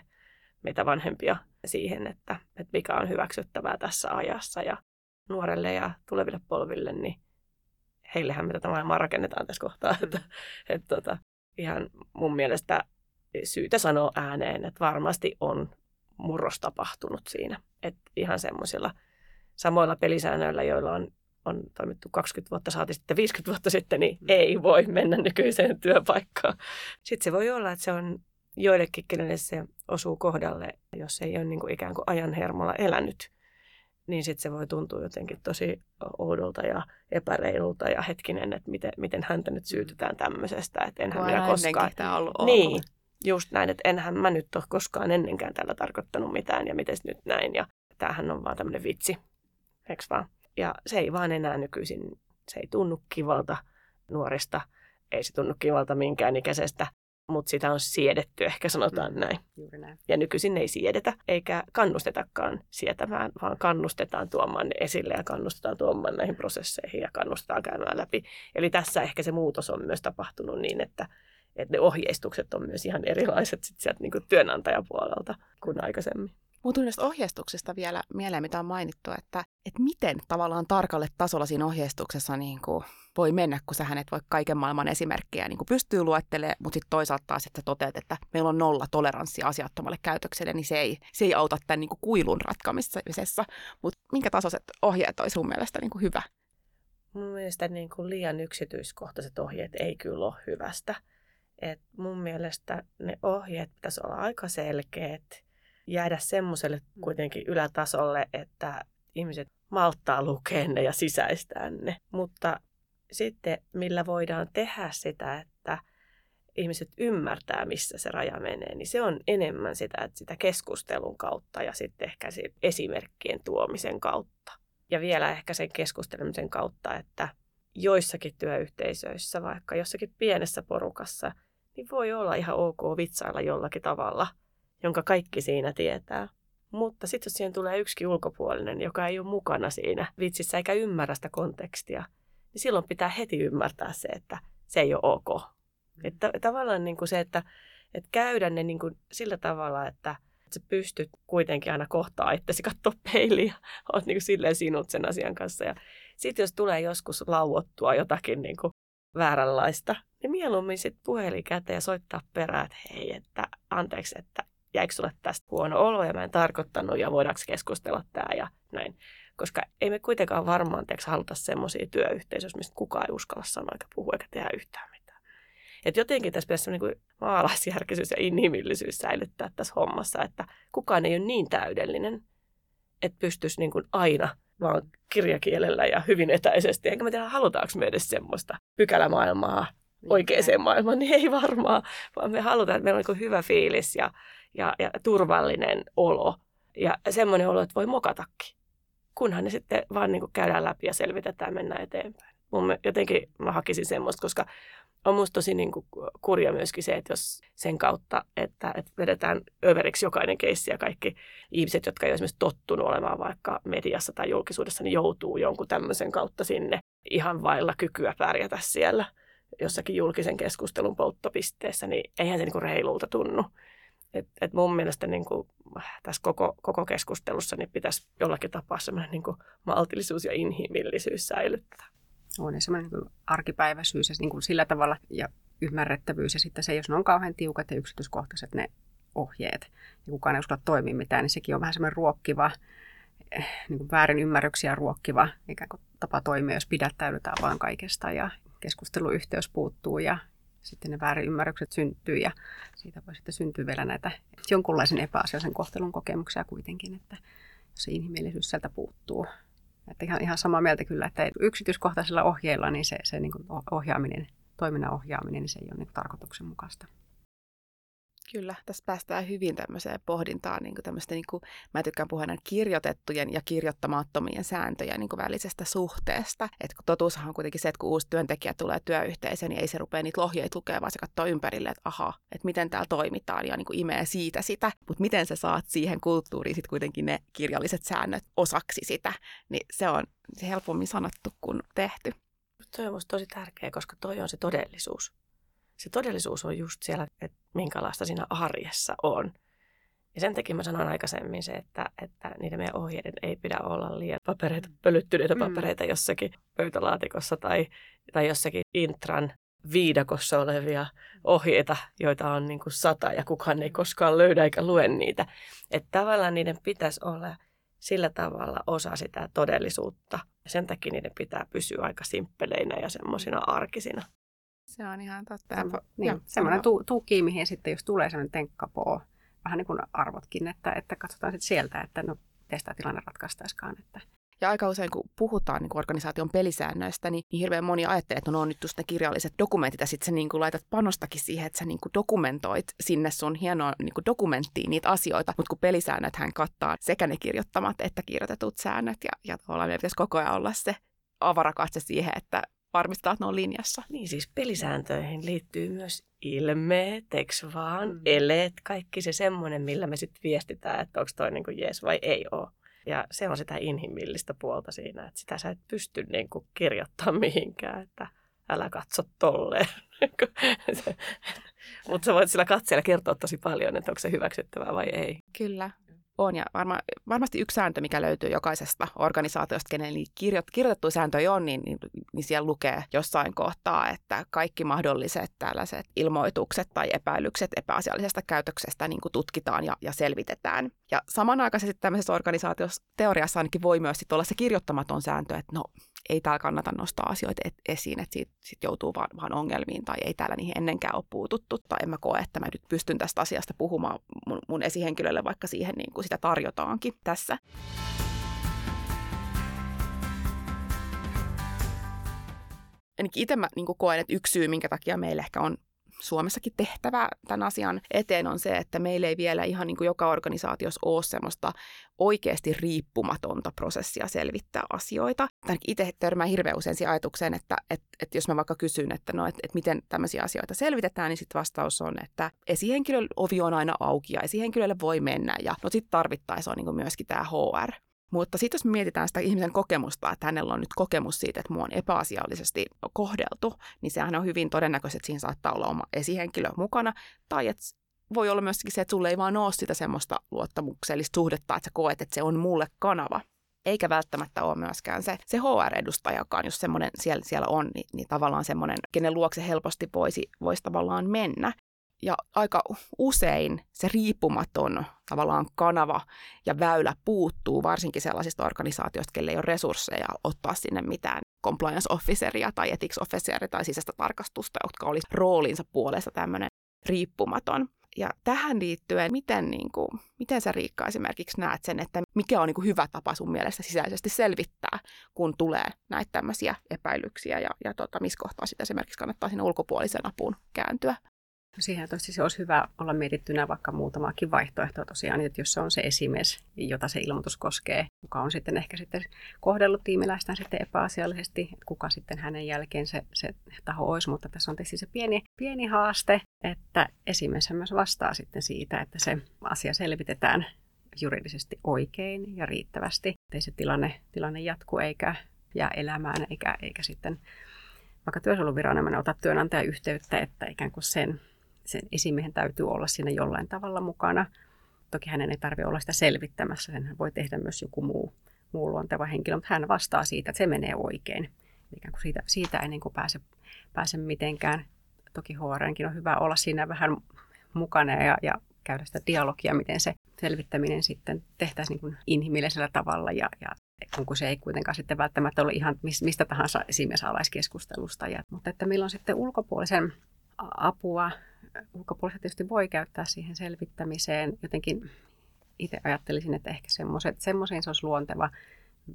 meitä vanhempia siihen, että, että mikä on hyväksyttävää tässä ajassa ja nuorelle ja tuleville polville, niin heillehän me tätä maailmaa rakennetaan tässä kohtaa. Että, että, tota, ihan mun mielestä syytä sanoa ääneen, että varmasti on murros tapahtunut siinä. Että ihan semmoisilla samoilla pelisäännöillä, joilla on, on toimittu 20 vuotta, saati sitten 50 vuotta sitten, niin mm. ei voi mennä nykyiseen työpaikkaan. Sitten se voi olla, että se on joillekin, kenelle se osuu kohdalle, jos ei ole niin kuin ikään kuin ajan hermolla elänyt, niin sitten se voi tuntua jotenkin tosi oudolta ja epäreilulta ja hetkinen, että miten, miten häntä nyt syytetään tämmöisestä, että enhän minä koskaan... Tämä ollut niin, just näin, että enhän mä nyt ole koskaan ennenkään tällä tarkoittanut mitään ja miten nyt näin ja tämähän on vaan tämmöinen vitsi, eikö vaan? Ja se ei vaan enää nykyisin, se ei tunnu kivalta nuorista, ei se tunnu kivalta minkään ikäisestä mutta sitä on siedetty, ehkä sanotaan mm, näin. Juuri näin. Ja nykyisin ei siedetä, eikä kannustetakaan sietämään, vaan kannustetaan tuomaan ne esille ja kannustetaan tuomaan näihin prosesseihin ja kannustetaan käymään läpi. Eli tässä ehkä se muutos on myös tapahtunut niin, että, että ne ohjeistukset on myös ihan erilaiset sit sieltä niin kuin työnantajapuolelta kuin aikaisemmin. Muutun näistä ohjeistuksista vielä mieleen, mitä on mainittu, että, että miten tavallaan tarkalle tasolla siinä ohjeistuksessa niin kuin voi mennä, kun sä hänet voi kaiken maailman esimerkkejä niin kuin pystyy luettelemaan, mutta sitten toisaalta taas, että toteat, että meillä on nolla toleranssi asiattomalle käytökselle, niin se ei, se ei auta tämän niin kuin kuilun ratkamisessa. Mutta minkä tasoiset ohjeet olisi sun mielestä niin kuin hyvä? Mun mielestä niin kuin liian yksityiskohtaiset ohjeet ei kyllä ole hyvästä. Et mun mielestä ne ohjeet pitäisi olla aika selkeät jäädä semmoiselle mm. kuitenkin ylätasolle, että ihmiset malttaa lukea ne ja sisäistää ne. Mutta sitten millä voidaan tehdä sitä, että ihmiset ymmärtää, missä se raja menee, niin se on enemmän sitä, että sitä keskustelun kautta ja sitten ehkä esimerkkien tuomisen kautta. Ja vielä ehkä sen keskustelemisen kautta, että joissakin työyhteisöissä, vaikka jossakin pienessä porukassa, niin voi olla ihan ok vitsailla jollakin tavalla – jonka kaikki siinä tietää. Mutta sitten jos siihen tulee yksi ulkopuolinen, joka ei ole mukana siinä vitsissä eikä ymmärrä sitä kontekstia, niin silloin pitää heti ymmärtää se, että se ei ole ok. Mm. Että tavallaan niin kuin se, että, että käydä ne niin kuin sillä tavalla, että sä pystyt kuitenkin aina kohtaa itsesi katsoa peiliä, oot niin kuin silleen sinut sen asian kanssa. Ja sitten jos tulee joskus lauottua jotakin niin kuin vääränlaista, niin mieluummin sitten puhelin käteen ja soittaa perään, että hei, että anteeksi, että jäikö sulle tästä huono olo ja mä en tarkoittanut ja voidaanko keskustella tämä ja näin. Koska ei me kuitenkaan varmaan teeksi haluta semmoisia työyhteisöjä, mistä kukaan ei uskalla sanoa eikä puhua eikä tehdä yhtään mitään. Et jotenkin tässä pitäisi niin maalaisjärkisyys ja inhimillisyys säilyttää tässä hommassa, että kukaan ei ole niin täydellinen, että pystyisi niin kuin aina vaan kirjakielellä ja hyvin etäisesti. Enkä mä tiedä, halutaanko me edes semmoista pykälämaailmaa oikeaan maailmaan, niin ei varmaan, vaan me halutaan, että meillä on niin hyvä fiilis ja ja, ja turvallinen olo. Ja semmoinen olo, että voi mokatakin. Kunhan ne sitten vaan niin käydään läpi ja selvitetään ja mennään eteenpäin. Mun jotenkin mä hakisin semmoista, koska on musta tosi niin kuin kurja myöskin se, että jos sen kautta, että, että vedetään överiksi jokainen keissi ja kaikki ihmiset, jotka ei ole esimerkiksi tottunut olemaan vaikka mediassa tai julkisuudessa, niin joutuu jonkun tämmöisen kautta sinne ihan vailla kykyä pärjätä siellä. jossakin julkisen keskustelun polttopisteessä, niin eihän se niin kuin reilulta tunnu. Et, et mun mielestä niin kuin, tässä koko, koko keskustelussa niin pitäisi jollakin tapaa semmoinen niin kuin maltillisuus ja inhimillisyys säilyttää. On ja semmoinen niin arkipäiväisyys ja niin kuin sillä tavalla ja ymmärrettävyys ja sitten se, jos ne on kauhean tiukat ja yksityiskohtaiset ne ohjeet ja kukaan ei uskalla toimia mitään, niin sekin on vähän semmoinen ruokkiva, eh, niin kuin väärin ymmärryksiä ruokkiva ikään kuin tapa toimia, jos pidättäydytään vaan kaikesta ja keskusteluyhteys puuttuu ja sitten ne väärin ymmärrykset syntyy ja siitä voi sitten syntyä vielä näitä jonkunlaisen epäasiallisen kohtelun kokemuksia kuitenkin, että se inhimillisyys sieltä puuttuu. Että ihan, ihan samaa mieltä kyllä, että yksityiskohtaisella ohjeella niin se, se niin ohjaaminen, toiminnan ohjaaminen, niin se ei ole niin tarkoituksenmukaista. Kyllä, tässä päästään hyvin tämmöiseen pohdintaan, niin tämmöistä, niin kuin, mä tykkään puhua kirjoitettujen ja kirjoittamattomien sääntöjen niin kuin välisestä suhteesta. Et kun totuushan on kuitenkin se, että kun uusi työntekijä tulee työyhteisöön, niin ei se rupea niitä lohjeita lukemaan, vaan se katsoo ympärille, että aha, että miten täällä toimitaan ja niin kuin imee siitä sitä. Mutta miten sä saat siihen kulttuuriin sitten kuitenkin ne kirjalliset säännöt osaksi sitä, niin se on se helpommin sanottu kuin tehty. Tuo on tosi tärkeä, koska toi on se todellisuus se todellisuus on just siellä, että minkälaista siinä arjessa on. Ja sen takia mä sanoin aikaisemmin se, että, että niiden meidän ohjeiden ei pidä olla liian papereita, pölyttyneitä mm. papereita mm. jossakin pöytälaatikossa tai, tai jossakin intran viidakossa olevia ohjeita, joita on niin kuin sata ja kukaan ei koskaan löydä eikä lue niitä. Että tavallaan niiden pitäisi olla sillä tavalla osa sitä todellisuutta. Ja sen takia niiden pitää pysyä aika simppeleinä ja semmoisina arkisina. Se on ihan totta. Semmo, niin, semmoinen tu, tuki, mihin sitten jos tulee semmoinen tenkkapoo, vähän niin kuin arvotkin, että, että katsotaan sitten sieltä, että no, miten sitä tilanne ratkaistaiskaan. Että. Ja aika usein, kun puhutaan niin kuin organisaation pelisäännöistä, niin, niin hirveän moni ajattelee, että no, on nyt just ne kirjalliset dokumentit, ja sitten sä niin kuin laitat panostakin siihen, että sä niin kuin dokumentoit sinne sun hienoa niin kuin dokumenttiin niitä asioita, mutta kun pelisäännöt hän kattaa sekä ne kirjoittamat että kirjoitetut säännöt, ja, ja tavallaan meidän pitäisi koko ajan olla se avarakatse siihen, että varmistaa, että ne on linjassa. Niin siis pelisääntöihin liittyy myös ilmeet, eikö vaan, mm. eleet, kaikki se semmoinen, millä me sitten viestitään, että onko toi niinku jees vai ei ole. Ja se on sitä inhimillistä puolta siinä, että sitä sä et pysty niinku kirjoittamaan mihinkään, että älä katso tolleen. Mutta sä voit sillä katseella kertoa tosi paljon, että onko se hyväksyttävää vai ei. Kyllä on. Ja varma, varmasti yksi sääntö, mikä löytyy jokaisesta organisaatiosta, kenen kirjoit, kirjoitettu sääntöjä on, niin, niin, niin siellä lukee jossain kohtaa, että kaikki mahdolliset tällaiset ilmoitukset tai epäilykset epäasiallisesta käytöksestä niin kuin tutkitaan ja, ja selvitetään. Ja samanaikaisesti tämmöisessä organisaatiossa teoriassa ainakin voi myös sit olla se kirjoittamaton sääntö, että no ei täällä kannata nostaa asioita esiin, että siitä sit joutuu vaan, vaan ongelmiin tai ei täällä niihin ennenkään ole puututtu tai en mä koe, että mä nyt pystyn tästä asiasta puhumaan mun, mun esihenkilölle, vaikka siihen niin kuin sitä tarjotaankin tässä. Ainakin itse mä niin koen, että yksi syy, minkä takia meillä ehkä on Suomessakin tehtävä tämän asian eteen on se, että meillä ei vielä ihan niin kuin joka organisaatiossa ole semmoista oikeasti riippumatonta prosessia selvittää asioita. Itse törmää hirveän usein siihen ajatukseen, että, että, että jos mä vaikka kysyn, että, no, että, että miten tämmöisiä asioita selvitetään, niin sitten vastaus on, että esihenkilön ovi on aina auki ja esihenkilölle voi mennä. Ja no sitten tarvittaessa on niin myöskin tämä HR. Mutta sitten jos me mietitään sitä ihmisen kokemusta, että hänellä on nyt kokemus siitä, että mua on epäasiallisesti kohdeltu, niin sehän on hyvin todennäköistä, että siinä saattaa olla oma esihenkilö mukana, tai että voi olla myöskin se, että sulle ei vaan ole sitä semmoista luottamuksellista suhdetta, että sä koet, että se on mulle kanava. Eikä välttämättä ole myöskään se, se HR-edustaja, joka on, jos semmoinen siellä, siellä on, niin, niin tavallaan semmoinen, kenen luokse helposti voisi, voisi tavallaan mennä. Ja aika usein se riippumaton tavallaan kanava ja väylä puuttuu, varsinkin sellaisista organisaatioista, kelle ei ole resursseja ottaa sinne mitään compliance officeria tai ethics officeria tai sisäistä tarkastusta, jotka olisi roolinsa puolesta tämmöinen riippumaton. Ja tähän liittyen, miten, niin kuin, miten sä Riikka esimerkiksi näet sen, että mikä on niin kuin hyvä tapa sun mielestä sisäisesti selvittää, kun tulee näitä tämmöisiä epäilyksiä ja, ja tota, missä kohtaa sitä esimerkiksi kannattaa sinne ulkopuolisen apuun kääntyä? Siihen se olisi hyvä olla mietittynä vaikka muutamaakin vaihtoehtoa tosiaan, että jos se on se esimies, jota se ilmoitus koskee, kuka on sitten ehkä sitten kohdellut tiimiläistään sitten epäasiallisesti, että kuka sitten hänen jälkeen se, se taho olisi, mutta tässä on tietysti se pieni, pieni haaste, että esimies myös vastaa sitten siitä, että se asia selvitetään juridisesti oikein ja riittävästi, ettei se tilanne, tilanne jatku eikä jää elämään eikä, eikä sitten vaikka työsuojeluviranomainen ottaa työnantaja yhteyttä, että ikään kuin sen, sen esimiehen täytyy olla siinä jollain tavalla mukana. Toki hänen ei tarvitse olla sitä selvittämässä, sen voi tehdä myös joku muu, muu luonteva henkilö, mutta hän vastaa siitä, että se menee oikein. Ikään kuin siitä, siitä ei niin kuin pääse, pääse mitenkään. Toki HRnkin on hyvä olla siinä vähän mukana ja, ja käydä sitä dialogia, miten se selvittäminen sitten tehtäisiin niin kuin inhimillisellä tavalla ja, ja kun se ei kuitenkaan sitten välttämättä ole ihan mistä tahansa esimiesalaiskeskustelusta. Ja, mutta että meillä on sitten ulkopuolisen apua, ulkopuoliset tietysti voi käyttää siihen selvittämiseen. Jotenkin itse ajattelisin, että ehkä semmoiseen se olisi luonteva,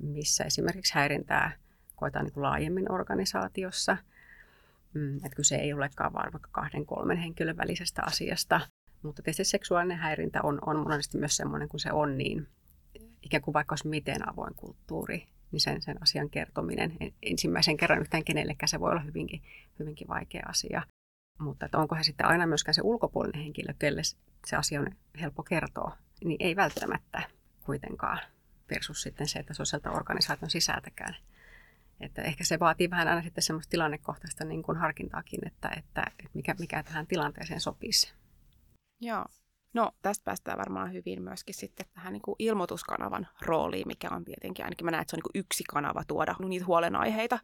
missä esimerkiksi häirintää koetaan niin kuin laajemmin organisaatiossa. Mm, että kyse ei olekaan vaan vaikka kahden, kolmen henkilön välisestä asiasta. Mutta tietysti seksuaalinen häirintä on, on monesti myös semmoinen, kun se on niin ikään kuin vaikka olisi miten avoin kulttuuri, niin sen, sen asian kertominen ensimmäisen kerran yhtään kenellekään se voi olla hyvinkin, hyvinkin vaikea asia. Mutta että onko he sitten aina myöskään se ulkopuolinen henkilö, kelle se asia on helppo kertoa, niin ei välttämättä kuitenkaan versus sitten se, että se on sieltä organisaation sisältäkään. Että ehkä se vaatii vähän aina sitten semmoista tilannekohtaista niin kuin harkintaakin, että, että, että mikä, mikä tähän tilanteeseen sopisi. Joo. No tästä päästään varmaan hyvin myöskin sitten tähän niin kuin ilmoituskanavan rooliin, mikä on tietenkin, ainakin mä näen, että se on niin kuin yksi kanava tuoda niitä huolenaiheita,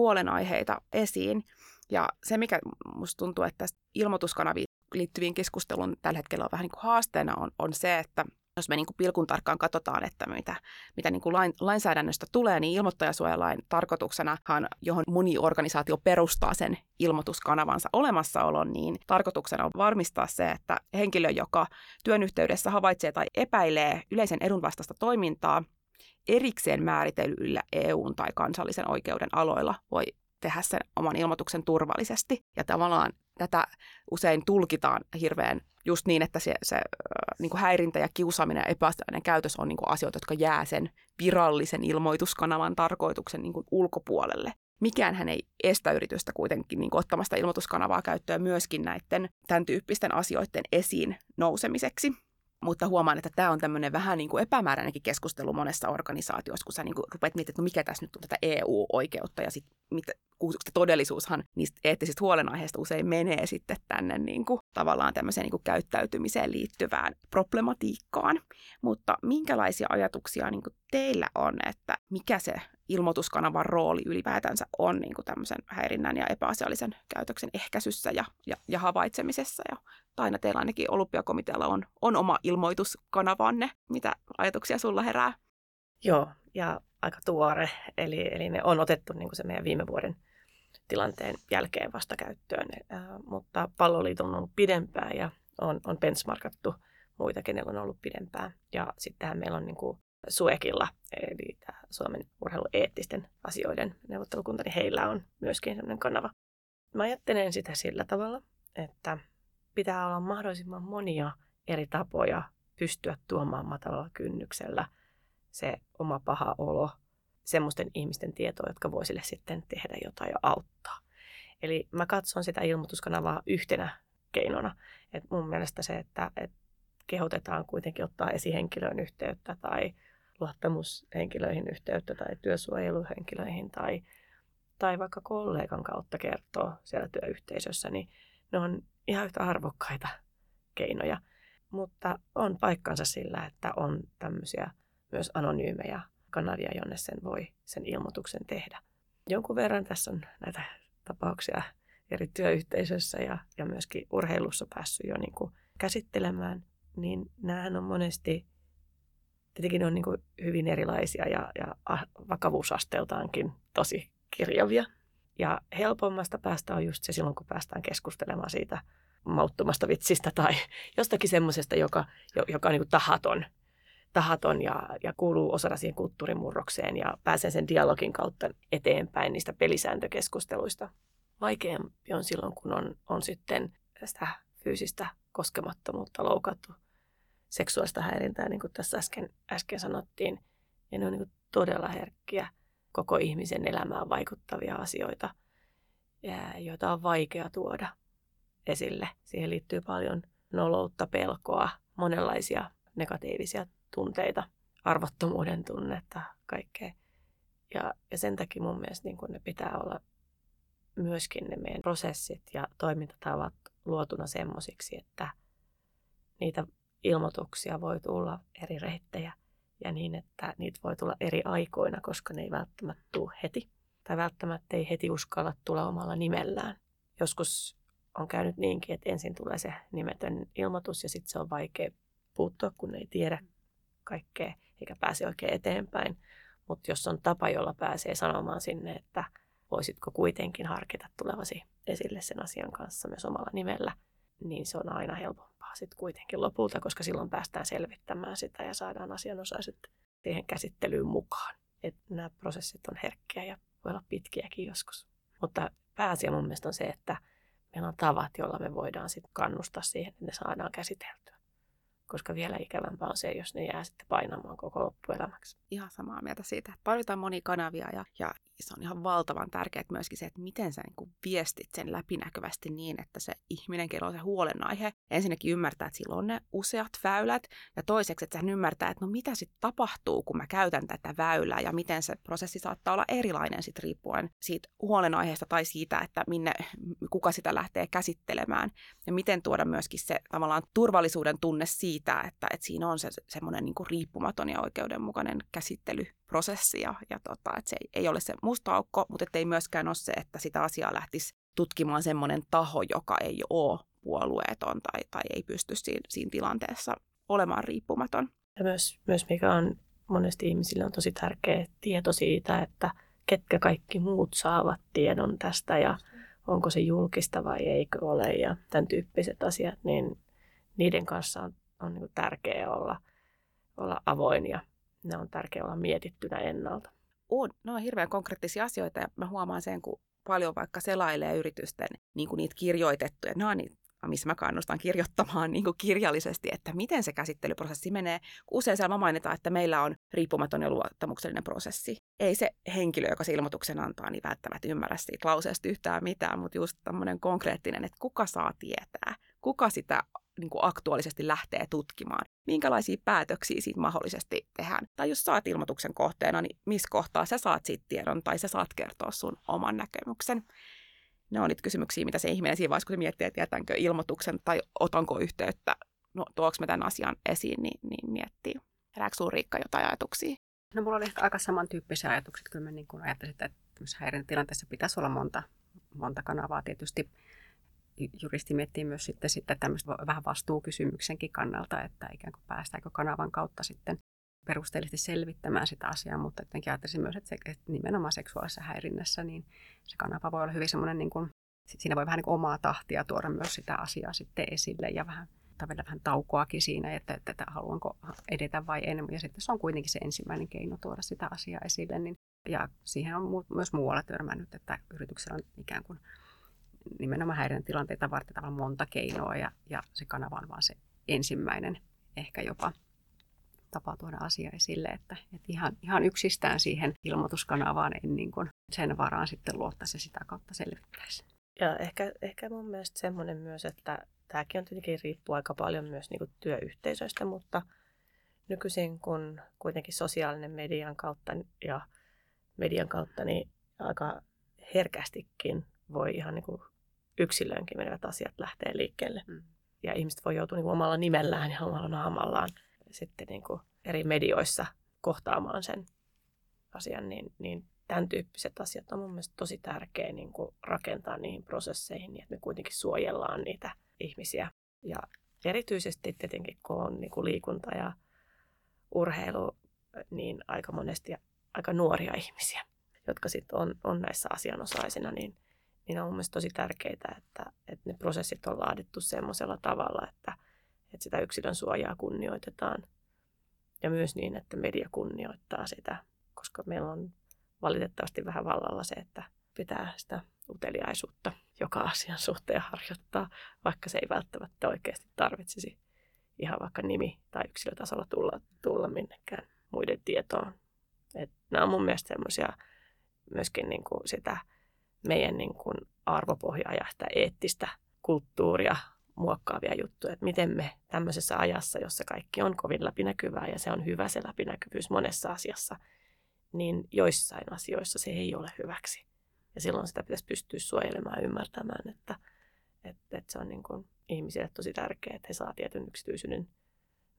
huolenaiheita esiin. Ja se, mikä musta tuntuu, että tästä ilmoituskanaviin liittyviin keskusteluun tällä hetkellä on vähän niin kuin haasteena, on, on se, että jos me niin kuin pilkun tarkkaan katsotaan, että mitä, mitä niin kuin lain, lainsäädännöstä tulee, niin ilmoittajasuojalain tarkoituksenahan, johon moni organisaatio perustaa sen ilmoituskanavansa olemassaolon, niin tarkoituksena on varmistaa se, että henkilö, joka työn yhteydessä havaitsee tai epäilee yleisen edunvastaista toimintaa, erikseen määritellyillä EUn tai kansallisen oikeuden aloilla voi tehdä sen oman ilmoituksen turvallisesti. Ja tavallaan tätä usein tulkitaan hirveän just niin, että se, se niin kuin häirintä ja kiusaaminen ja epäasiallinen käytös on niin kuin asioita, jotka jää sen virallisen ilmoituskanavan tarkoituksen niin kuin ulkopuolelle. Mikään hän ei estä yritystä kuitenkin niin kuin ottamasta ilmoituskanavaa käyttöön myöskin näiden tämän tyyppisten asioiden esiin nousemiseksi. Mutta huomaan, että tämä on tämmöinen vähän niin kuin epämääräinenkin keskustelu monessa organisaatiossa, kun sä niin kuin rupeat miettimään, että no mikä tässä nyt on tätä EU-oikeutta ja sitten mitä, todellisuushan niistä eettisistä huolenaiheista usein menee sitten tänne niin kuin, tavallaan tämmöiseen niin kuin käyttäytymiseen liittyvään problematiikkaan. Mutta minkälaisia ajatuksia niin kuin teillä on, että mikä se ilmoituskanavan rooli ylipäätänsä on niin kuin tämmöisen häirinnän ja epäasiallisen käytöksen ehkäisyssä ja, ja, ja havaitsemisessa. Ja aina teillä ainakin olympiakomitealla on, on oma ilmoituskanavanne. Mitä ajatuksia sulla herää? Joo, ja aika tuore. Eli, eli ne on otettu niin kuin se meidän viime vuoden tilanteen jälkeen vasta käyttöön. Äh, mutta palloliiton on ollut pidempään ja on, on benchmarkattu muita, kenellä on ollut pidempään. Ja sittenhän meillä on niin kuin Suekilla, eli Suomen urheilueettisten asioiden neuvottelukunta, niin heillä on myöskin sellainen kanava. Mä ajattelen sitä sillä tavalla, että pitää olla mahdollisimman monia eri tapoja pystyä tuomaan matalalla kynnyksellä se oma paha olo semmoisten ihmisten tietoa, jotka voi sille sitten tehdä jotain ja auttaa. Eli mä katson sitä ilmoituskanavaa yhtenä keinona. Et mun mielestä se, että et kehotetaan kuitenkin ottaa esihenkilöön yhteyttä tai luottamushenkilöihin yhteyttä tai työsuojeluhenkilöihin tai, tai vaikka kollegan kautta kertoo siellä työyhteisössä, niin ne on ihan yhtä arvokkaita keinoja. Mutta on paikkansa sillä, että on tämmöisiä myös anonyymejä kanavia, jonne sen voi sen ilmoituksen tehdä. Jonkun verran tässä on näitä tapauksia eri työyhteisöissä ja, ja myöskin urheilussa päässyt jo niin kuin käsittelemään, niin näähän on monesti, tietenkin ne on niin kuin hyvin erilaisia ja, ja vakavuusasteeltaankin tosi kirjavia. Ja helpommasta päästä on just se silloin, kun päästään keskustelemaan siitä mauttomasta vitsistä tai jostakin semmoisesta, joka, joka on niin kuin tahaton tahaton ja, ja kuuluu osana siihen kulttuurimurrokseen ja pääsen sen dialogin kautta eteenpäin niistä pelisääntökeskusteluista. Vaikeampi on silloin, kun on, on sitten sitä fyysistä koskemattomuutta loukattu, seksuaalista häirintää, niin kuin tässä äsken, äsken sanottiin. Ja ne on niin todella herkkiä koko ihmisen elämään vaikuttavia asioita, joita on vaikea tuoda esille. Siihen liittyy paljon noloutta, pelkoa, monenlaisia negatiivisia tunteita, arvottomuuden tunnetta, kaikkea. Ja, ja sen takia mun mielestä niin ne pitää olla myöskin ne meidän prosessit ja toimintatavat luotuna semmoisiksi, että niitä ilmoituksia voi tulla eri reittejä ja niin, että niitä voi tulla eri aikoina, koska ne ei välttämättä tule heti. Tai välttämättä ei heti uskalla tulla omalla nimellään. Joskus on käynyt niinkin, että ensin tulee se nimetön ilmoitus ja sitten se on vaikea puuttua, kun ei tiedä kaikkea eikä pääse oikein eteenpäin. Mutta jos on tapa, jolla pääsee sanomaan sinne, että voisitko kuitenkin harkita tulevasi esille sen asian kanssa myös omalla nimellä, niin se on aina helpompaa sitten kuitenkin lopulta, koska silloin päästään selvittämään sitä ja saadaan asianosaiset siihen käsittelyyn mukaan. Et nämä prosessit on herkkiä ja voi olla pitkiäkin joskus. Mutta pääasia mun mielestä on se, että meillä on tavat, joilla me voidaan sitten kannustaa siihen, että ne saadaan käsiteltyä koska vielä ikävämpää on se, jos ne jää sitten painamaan koko loppuelämäksi. Ihan samaa mieltä siitä, että tarvitaan monia kanavia ja, ja se on ihan valtavan tärkeää myöskin se, että miten sä niin viestit sen läpinäkyvästi niin, että se ihminen, kello on se huolenaihe, ensinnäkin ymmärtää, että sillä on ne useat väylät ja toiseksi, että hän ymmärtää, että no mitä sitten tapahtuu, kun mä käytän tätä väylää ja miten se prosessi saattaa olla erilainen sitten riippuen siitä huolenaiheesta tai siitä, että minne, kuka sitä lähtee käsittelemään ja miten tuoda myöskin se tavallaan turvallisuuden tunne siitä, että, että siinä on se semmoinen niin riippumaton ja oikeudenmukainen käsittelyprosessi ja, ja tota, että se ei, ei ole se musta aukko, mutta ei myöskään ole se, että sitä asiaa lähtisi tutkimaan semmoinen taho, joka ei ole puolueeton tai, tai ei pysty siinä, siinä tilanteessa olemaan riippumaton. Ja myös, myös mikä on monesti ihmisille on tosi tärkeä tieto siitä, että ketkä kaikki muut saavat tiedon tästä ja onko se julkista vai eikö ole ja tämän tyyppiset asiat, niin niiden kanssa on, on niin tärkeää olla, olla avoin ja ne on tärkeää olla mietittynä ennalta on, ne on hirveän konkreettisia asioita ja mä huomaan sen, kun paljon vaikka selailee yritysten niin kuin niitä kirjoitettuja, nämä on niitä missä mä kannustan kirjoittamaan niin kirjallisesti, että miten se käsittelyprosessi menee. Usein siellä mainitaan, että meillä on riippumaton ja luottamuksellinen prosessi. Ei se henkilö, joka se ilmoituksen antaa, niin välttämättä ymmärrä siitä lauseesta yhtään mitään, mutta just tämmöinen konkreettinen, että kuka saa tietää, kuka sitä niin kuin aktuaalisesti lähtee tutkimaan, minkälaisia päätöksiä siitä mahdollisesti tehdään. Tai jos saat ilmoituksen kohteena, niin missä kohtaa sä saat siitä tiedon tai sä saat kertoa sun oman näkemyksen. Ne on niitä kysymyksiä, mitä se ihminen siinä vaiheessa, kun se miettii, että jätänkö ilmoituksen tai otanko yhteyttä, no tuoks mä tämän asian esiin, niin, niin miettii. Herääkö sinulla Riikka jotain ajatuksia? No mulla oli ehkä aika samantyyppisiä ajatuksia. Kyllä mä niin kuin ajattelin, että häirintätilanteessa pitäisi olla monta, monta kanavaa tietysti juristi miettii myös sitten, sitten tämmöistä vähän vastuukysymyksenkin kannalta, että ikään kuin päästäänkö kanavan kautta sitten perusteellisesti selvittämään sitä asiaa, mutta jotenkin ajattelisin myös, että, se, että nimenomaan seksuaalisessa häirinnässä niin se kanava voi olla hyvin semmoinen, niin kuin, siinä voi vähän niin kuin omaa tahtia tuoda myös sitä asiaa sitten esille ja vähän tavallaan vähän taukoakin siinä, että, että, että haluanko edetä vai en. Ja sitten se on kuitenkin se ensimmäinen keino tuoda sitä asiaa esille. Niin, ja siihen on myös muualla törmännyt, että yrityksellä on ikään kuin nimenomaan häiriötilanteita varten tavallaan monta keinoa ja, ja se kanava on vaan se ensimmäinen ehkä jopa tapa tuoda asia esille, että, että ihan, ihan yksistään siihen ilmoituskanavaan en niin kuin sen varaan sitten luottaisi ja sitä kautta selvittäisi. Ja ehkä, ehkä mun mielestä semmoinen myös, että tämäkin on tietenkin riippuu aika paljon myös niin kuin työyhteisöistä, mutta nykyisin kun kuitenkin sosiaalinen median kautta ja median kautta, niin aika herkästikin voi ihan niin kuin yksilöönkin menevät asiat lähtee liikkeelle. Mm. Ja ihmiset voi joutua niin kuin omalla nimellään ja omalla naamallaan sitten niin kuin eri medioissa kohtaamaan sen asian, niin, niin tämän tyyppiset asiat on mun mielestä tosi tärkeä niin kuin rakentaa niihin prosesseihin, niin että me kuitenkin suojellaan niitä ihmisiä. Ja erityisesti tietenkin, kun on niin kuin liikunta ja urheilu, niin aika monesti aika nuoria ihmisiä, jotka sitten on, on näissä asianosaisina, niin – niin on mielestäni tosi tärkeää, että, että ne prosessit on laadittu semmoisella tavalla, että, että sitä yksilön suojaa kunnioitetaan. Ja myös niin, että media kunnioittaa sitä, koska meillä on valitettavasti vähän vallalla se, että pitää sitä uteliaisuutta joka asian suhteen harjoittaa, vaikka se ei välttämättä oikeasti tarvitsisi ihan vaikka nimi- tai yksilötasolla tulla, tulla minnekään muiden tietoon. Et nämä on mun mielestä semmoisia myöskin niin kuin sitä meidän niin kuin arvopohjaa ja sitä eettistä kulttuuria muokkaavia juttuja, että miten me tämmöisessä ajassa, jossa kaikki on kovin läpinäkyvää ja se on hyvä se läpinäkyvyys monessa asiassa, niin joissain asioissa se ei ole hyväksi. Ja silloin sitä pitäisi pystyä suojelemaan ja ymmärtämään, että, että, että se on niin kuin ihmisille tosi tärkeää, että he saa tietyn yksityisyyden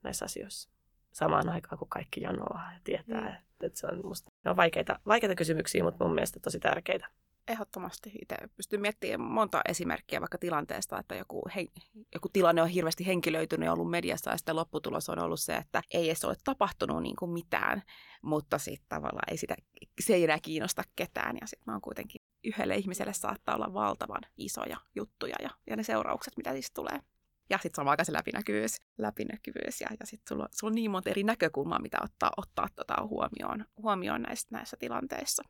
näissä asioissa. Samaan aikaan, kun kaikki janoaa ja tietää, mm. että, että se on musta, ne on vaikeita, vaikeita kysymyksiä, mutta mun mielestä tosi tärkeitä ehdottomasti itse pystyn miettimään monta esimerkkiä vaikka tilanteesta, että joku, he, joku tilanne on hirveästi henkilöitynyt ja ollut mediassa ja sitten lopputulos on ollut se, että ei edes ole tapahtunut niin kuin mitään, mutta sitten tavallaan ei sitä, se ei enää kiinnosta ketään ja sitten mä oon kuitenkin yhdelle ihmiselle saattaa olla valtavan isoja juttuja ja, ja ne seuraukset, mitä siis tulee. Ja sitten samaan aikaan se läpinäkyvyys, läpinäkyvyys ja, ja sitten sulla, sulla on niin monta eri näkökulmaa, mitä ottaa, ottaa tota huomioon, huomioon näissä, näissä tilanteissa.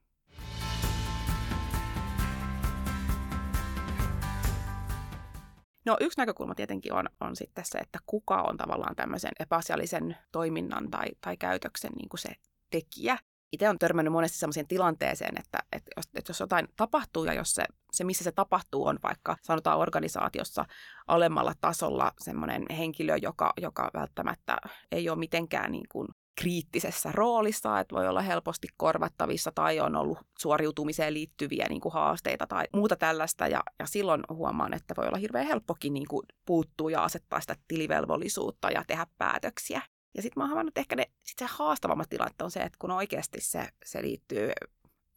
No yksi näkökulma tietenkin on, on sitten se, että kuka on tavallaan tämmöisen epäasiallisen toiminnan tai, tai käytöksen niin kuin se tekijä. Itse on törmännyt monesti sellaiseen tilanteeseen, että, että, jos, että jos jotain tapahtuu ja jos se, se, missä se tapahtuu, on vaikka sanotaan organisaatiossa alemmalla tasolla semmoinen henkilö, joka, joka välttämättä ei ole mitenkään niin kuin kriittisessä roolissa, että voi olla helposti korvattavissa tai on ollut suoriutumiseen liittyviä niin kuin haasteita tai muuta tällaista. Ja, ja silloin huomaan, että voi olla hirveän helppokin niin kuin puuttua ja asettaa sitä tilivelvollisuutta ja tehdä päätöksiä. Ja sitten mä oon havainnut, että ehkä ne, sit se haastavammat tilanteet on se, että kun oikeasti se, se liittyy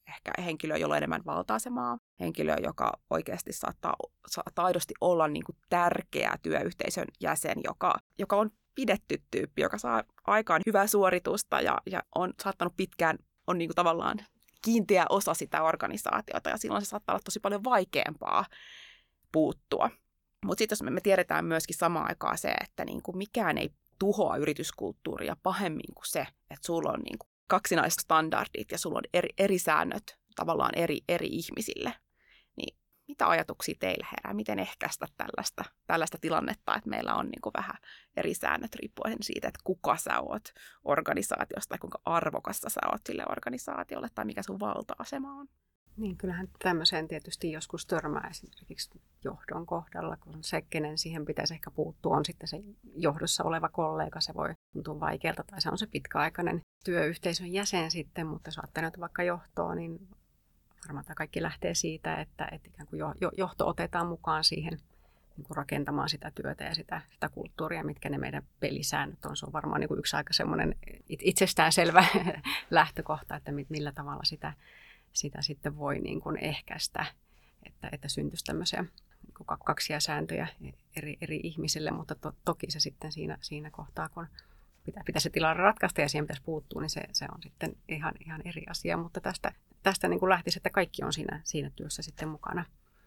ehkä henkilöön, jolla on enemmän valta-asemaa, henkilö, joka oikeasti saattaa, saattaa aidosti olla niin kuin tärkeä työyhteisön jäsen, joka, joka on pidetty tyyppi, joka saa aikaan hyvää suoritusta ja, ja on saattanut pitkään, on niin kuin tavallaan kiinteä osa sitä organisaatiota ja silloin se saattaa olla tosi paljon vaikeampaa puuttua. Mutta sitten jos me, me tiedetään myöskin samaan aikaan se, että niin kuin mikään ei tuhoa yrityskulttuuria pahemmin kuin se, että sulla on niin kuin kaksinaiset standardit ja sulla on eri, eri säännöt tavallaan eri, eri ihmisille mitä ajatuksia teillä herää? Miten ehkäistä tällaista, tällaista tilannetta, että meillä on niin vähän eri säännöt riippuen siitä, että kuka sä oot organisaatiosta tai kuinka arvokasta sä oot sille organisaatiolle tai mikä sun valta-asema on? Niin, kyllähän tämmöiseen tietysti joskus törmää esimerkiksi johdon kohdalla, kun se, kenen siihen pitäisi ehkä puuttua, on sitten se johdossa oleva kollega. Se voi tuntua vaikealta tai se on se pitkäaikainen työyhteisön jäsen sitten, mutta jos vaikka johtoa, niin varmaan tämä kaikki lähtee siitä, että, että ikään kuin johto otetaan mukaan siihen niin kuin rakentamaan sitä työtä ja sitä, sitä kulttuuria, mitkä ne meidän pelisäännöt on. Se on varmaan niin kuin yksi aika semmoinen itsestäänselvä lähtökohta, että millä tavalla sitä, sitä sitten voi niin kuin ehkäistä, että, että syntyisi tämmöisiä niin kuin kaksia sääntöjä eri, eri ihmisille, mutta to, toki se sitten siinä, siinä kohtaa, kun pitää, pitää se tilanne ratkaista ja siihen pitäisi puuttua, niin se, se on sitten ihan, ihan eri asia. Mutta tästä, tästä niin kuin lähtisi, että kaikki on siinä, siinä työssä sitten mukana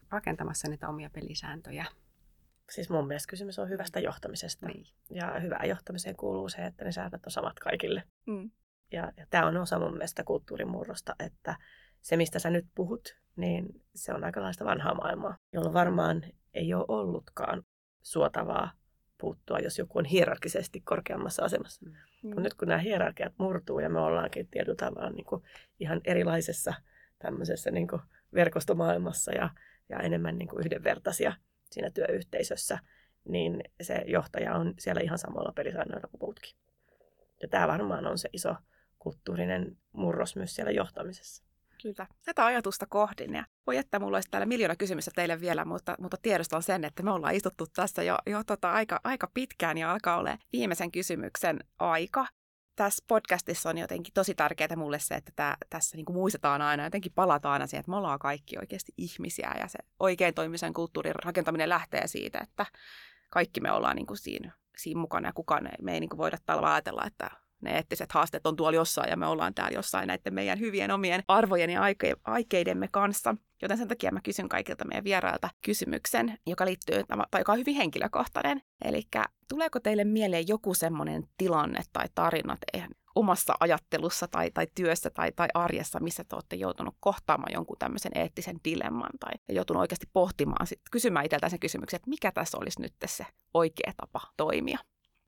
rakentamassa niitä omia pelisääntöjä. Siis mun mielestä kysymys on hyvästä johtamisesta. Niin. Ja hyvään johtamiseen kuuluu se, että ne säännöt on samat kaikille. Mm. Ja, ja tämä on osa mun mielestä kulttuurimurrosta, että se, mistä sä nyt puhut, niin se on aikalaista vanhaa maailmaa, jolla varmaan ei ole ollutkaan suotavaa puuttua, jos joku on hierarkisesti korkeammassa asemassa. Mm. Mutta nyt kun nämä hierarkiat murtuu ja me ollaankin tietyllä tavalla niin kuin ihan erilaisessa tämmöisessä niin kuin verkostomaailmassa ja, ja enemmän niin kuin yhdenvertaisia siinä työyhteisössä, niin se johtaja on siellä ihan samalla pelisäännöillä kuin muutkin. Ja tämä varmaan on se iso kulttuurinen murros myös siellä johtamisessa. Kyllä. Tätä ajatusta kohdin. Ja voi että mulla olisi täällä miljoona kysymystä teille vielä, mutta, mutta tiedostan sen, että me ollaan istuttu tässä jo, jo tota aika, aika pitkään ja alkaa olla viimeisen kysymyksen aika. Tässä podcastissa on jotenkin tosi tärkeää mulle se, että tää, tässä niin muistetaan aina, jotenkin palataan aina siihen, että me ollaan kaikki oikeasti ihmisiä ja se oikein toimisen kulttuurin rakentaminen lähtee siitä, että kaikki me ollaan niin kuin siinä, siinä mukana ja kukaan ei, me ei niin kuin voida tällä ajatella, että ne eettiset haasteet on tuolla jossain ja me ollaan täällä jossain näiden meidän hyvien omien arvojen ja aike- aikeidemme kanssa. Joten sen takia mä kysyn kaikilta meidän vierailta kysymyksen, joka liittyy, tai joka on hyvin henkilökohtainen. Eli tuleeko teille mieleen joku semmoinen tilanne tai tarina teidän omassa ajattelussa tai, tai työssä tai, tai arjessa, missä te olette joutunut kohtaamaan jonkun tämmöisen eettisen dilemman tai joutunut oikeasti pohtimaan, sit, kysymään itseltään sen kysymyksen, että mikä tässä olisi nyt se oikea tapa toimia.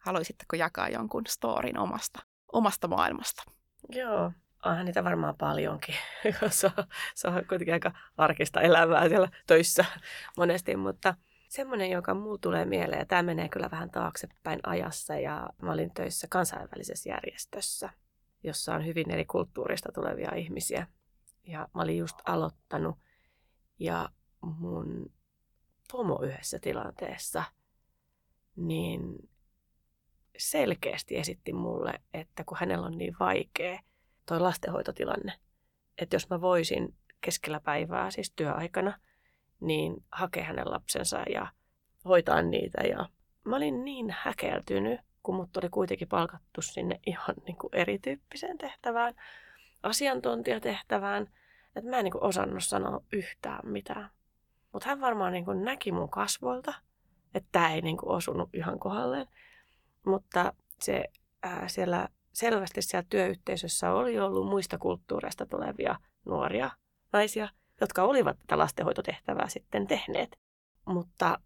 Haluaisitteko jakaa jonkun storin omasta, omasta maailmasta? Joo, onhan niitä varmaan paljonkin. se, on, se on kuitenkin aika arkista elämää siellä töissä monesti, mutta semmoinen, joka muu tulee mieleen, ja tämä menee kyllä vähän taaksepäin ajassa, ja mä olin töissä kansainvälisessä järjestössä, jossa on hyvin eri kulttuurista tulevia ihmisiä. Ja mä olin just aloittanut, Ja mun pomo yhdessä tilanteessa, niin selkeästi esitti mulle, että kun hänellä on niin vaikea toi lastenhoitotilanne, että jos mä voisin keskellä päivää, siis työaikana, niin hakea hänen lapsensa ja hoitaa niitä. Ja mä olin niin häkeltynyt, kun mut oli kuitenkin palkattu sinne ihan niin kuin erityyppiseen tehtävään, asiantuntijatehtävään, että mä en niin kuin osannut sanoa yhtään mitään. Mutta hän varmaan niin kuin näki mun kasvoilta, että tämä ei niin kuin osunut ihan kohdalleen. Mutta se, ää, siellä selvästi siellä työyhteisössä oli ollut muista kulttuureista tulevia nuoria naisia, jotka olivat tätä lastenhoitotehtävää sitten tehneet. Mutta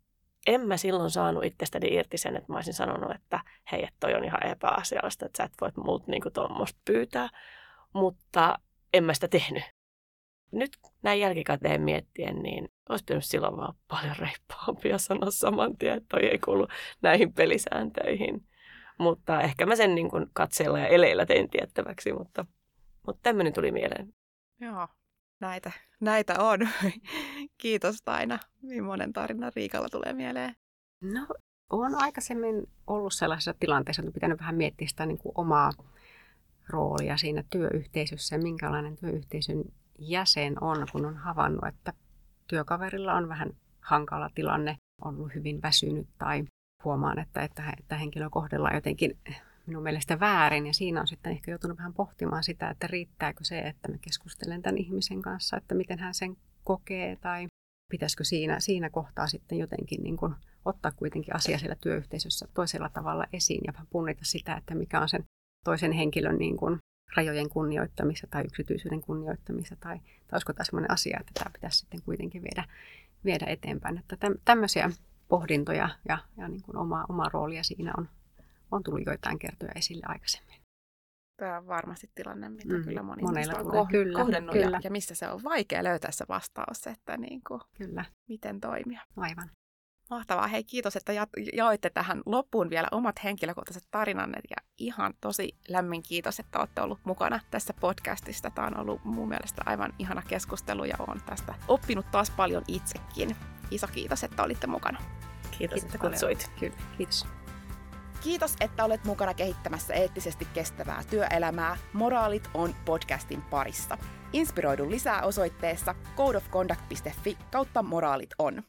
en mä silloin saanut itsestäni irti sen, että mä olisin sanonut, että hei, että toi on ihan epäasiallista, että sä et voit muut niin tuommoista pyytää. Mutta en mä sitä tehnyt. Nyt näin jälkikäteen miettien, niin olisi pitänyt silloin vaan paljon reippaampia sanoa saman tien, että toi ei kuulu näihin pelisääntöihin. Mutta ehkä mä sen niin kuin katseella ja eleillä tein tiettäväksi, mutta, mutta tämmöinen tuli mieleen. Joo, näitä, näitä on. Kiitos Taina. Millainen tarina Riikalla tulee mieleen? No, on aikaisemmin ollut sellaisessa tilanteessa, että pitänyt vähän miettiä sitä niin kuin omaa roolia siinä työyhteisössä ja minkälainen työyhteisön jäsen on, kun on havainnut, että työkaverilla on vähän hankala tilanne, on ollut hyvin väsynyt tai huomaan, että, että, että henkilö kohdellaan jotenkin minun mielestä väärin. Ja siinä on sitten ehkä joutunut vähän pohtimaan sitä, että riittääkö se, että mä keskustelen tämän ihmisen kanssa, että miten hän sen kokee tai pitäisikö siinä, siinä kohtaa sitten jotenkin niin kuin ottaa kuitenkin asia siellä työyhteisössä toisella tavalla esiin ja punnita sitä, että mikä on sen toisen henkilön niin kuin rajojen kunnioittamista tai yksityisyyden kunnioittamista tai, tai olisiko tämä sellainen asia, että tämä pitäisi sitten kuitenkin viedä, viedä eteenpäin. Että tämmöisiä pohdintoja ja, ja niin kuin oma, oma roolia siinä on, on tullut joitain kertoja esille aikaisemmin. Tämä on varmasti tilanne, mitä mm, kyllä moni monella on tulee. Kyllä, kohdennut kyllä. Ja, ja missä se on vaikea löytää se vastaus, että niin kuin, kyllä. miten toimia. Aivan. Mahtavaa. Hei, kiitos, että jaoitte tähän loppuun vielä omat henkilökohtaiset tarinanne ja ihan tosi lämmin kiitos, että olette ollut mukana tässä podcastista. Tämä on ollut mun mielestä aivan ihana keskustelu ja olen tästä oppinut taas paljon itsekin. Iso kiitos, että olitte mukana. Kiitos, kiitos että kutsuit. Kyllä, kiitos. Kiitos, että olet mukana kehittämässä eettisesti kestävää työelämää. Moraalit on podcastin parissa. Inspiroidu lisää osoitteessa codeofconduct.fi kautta moraalit on.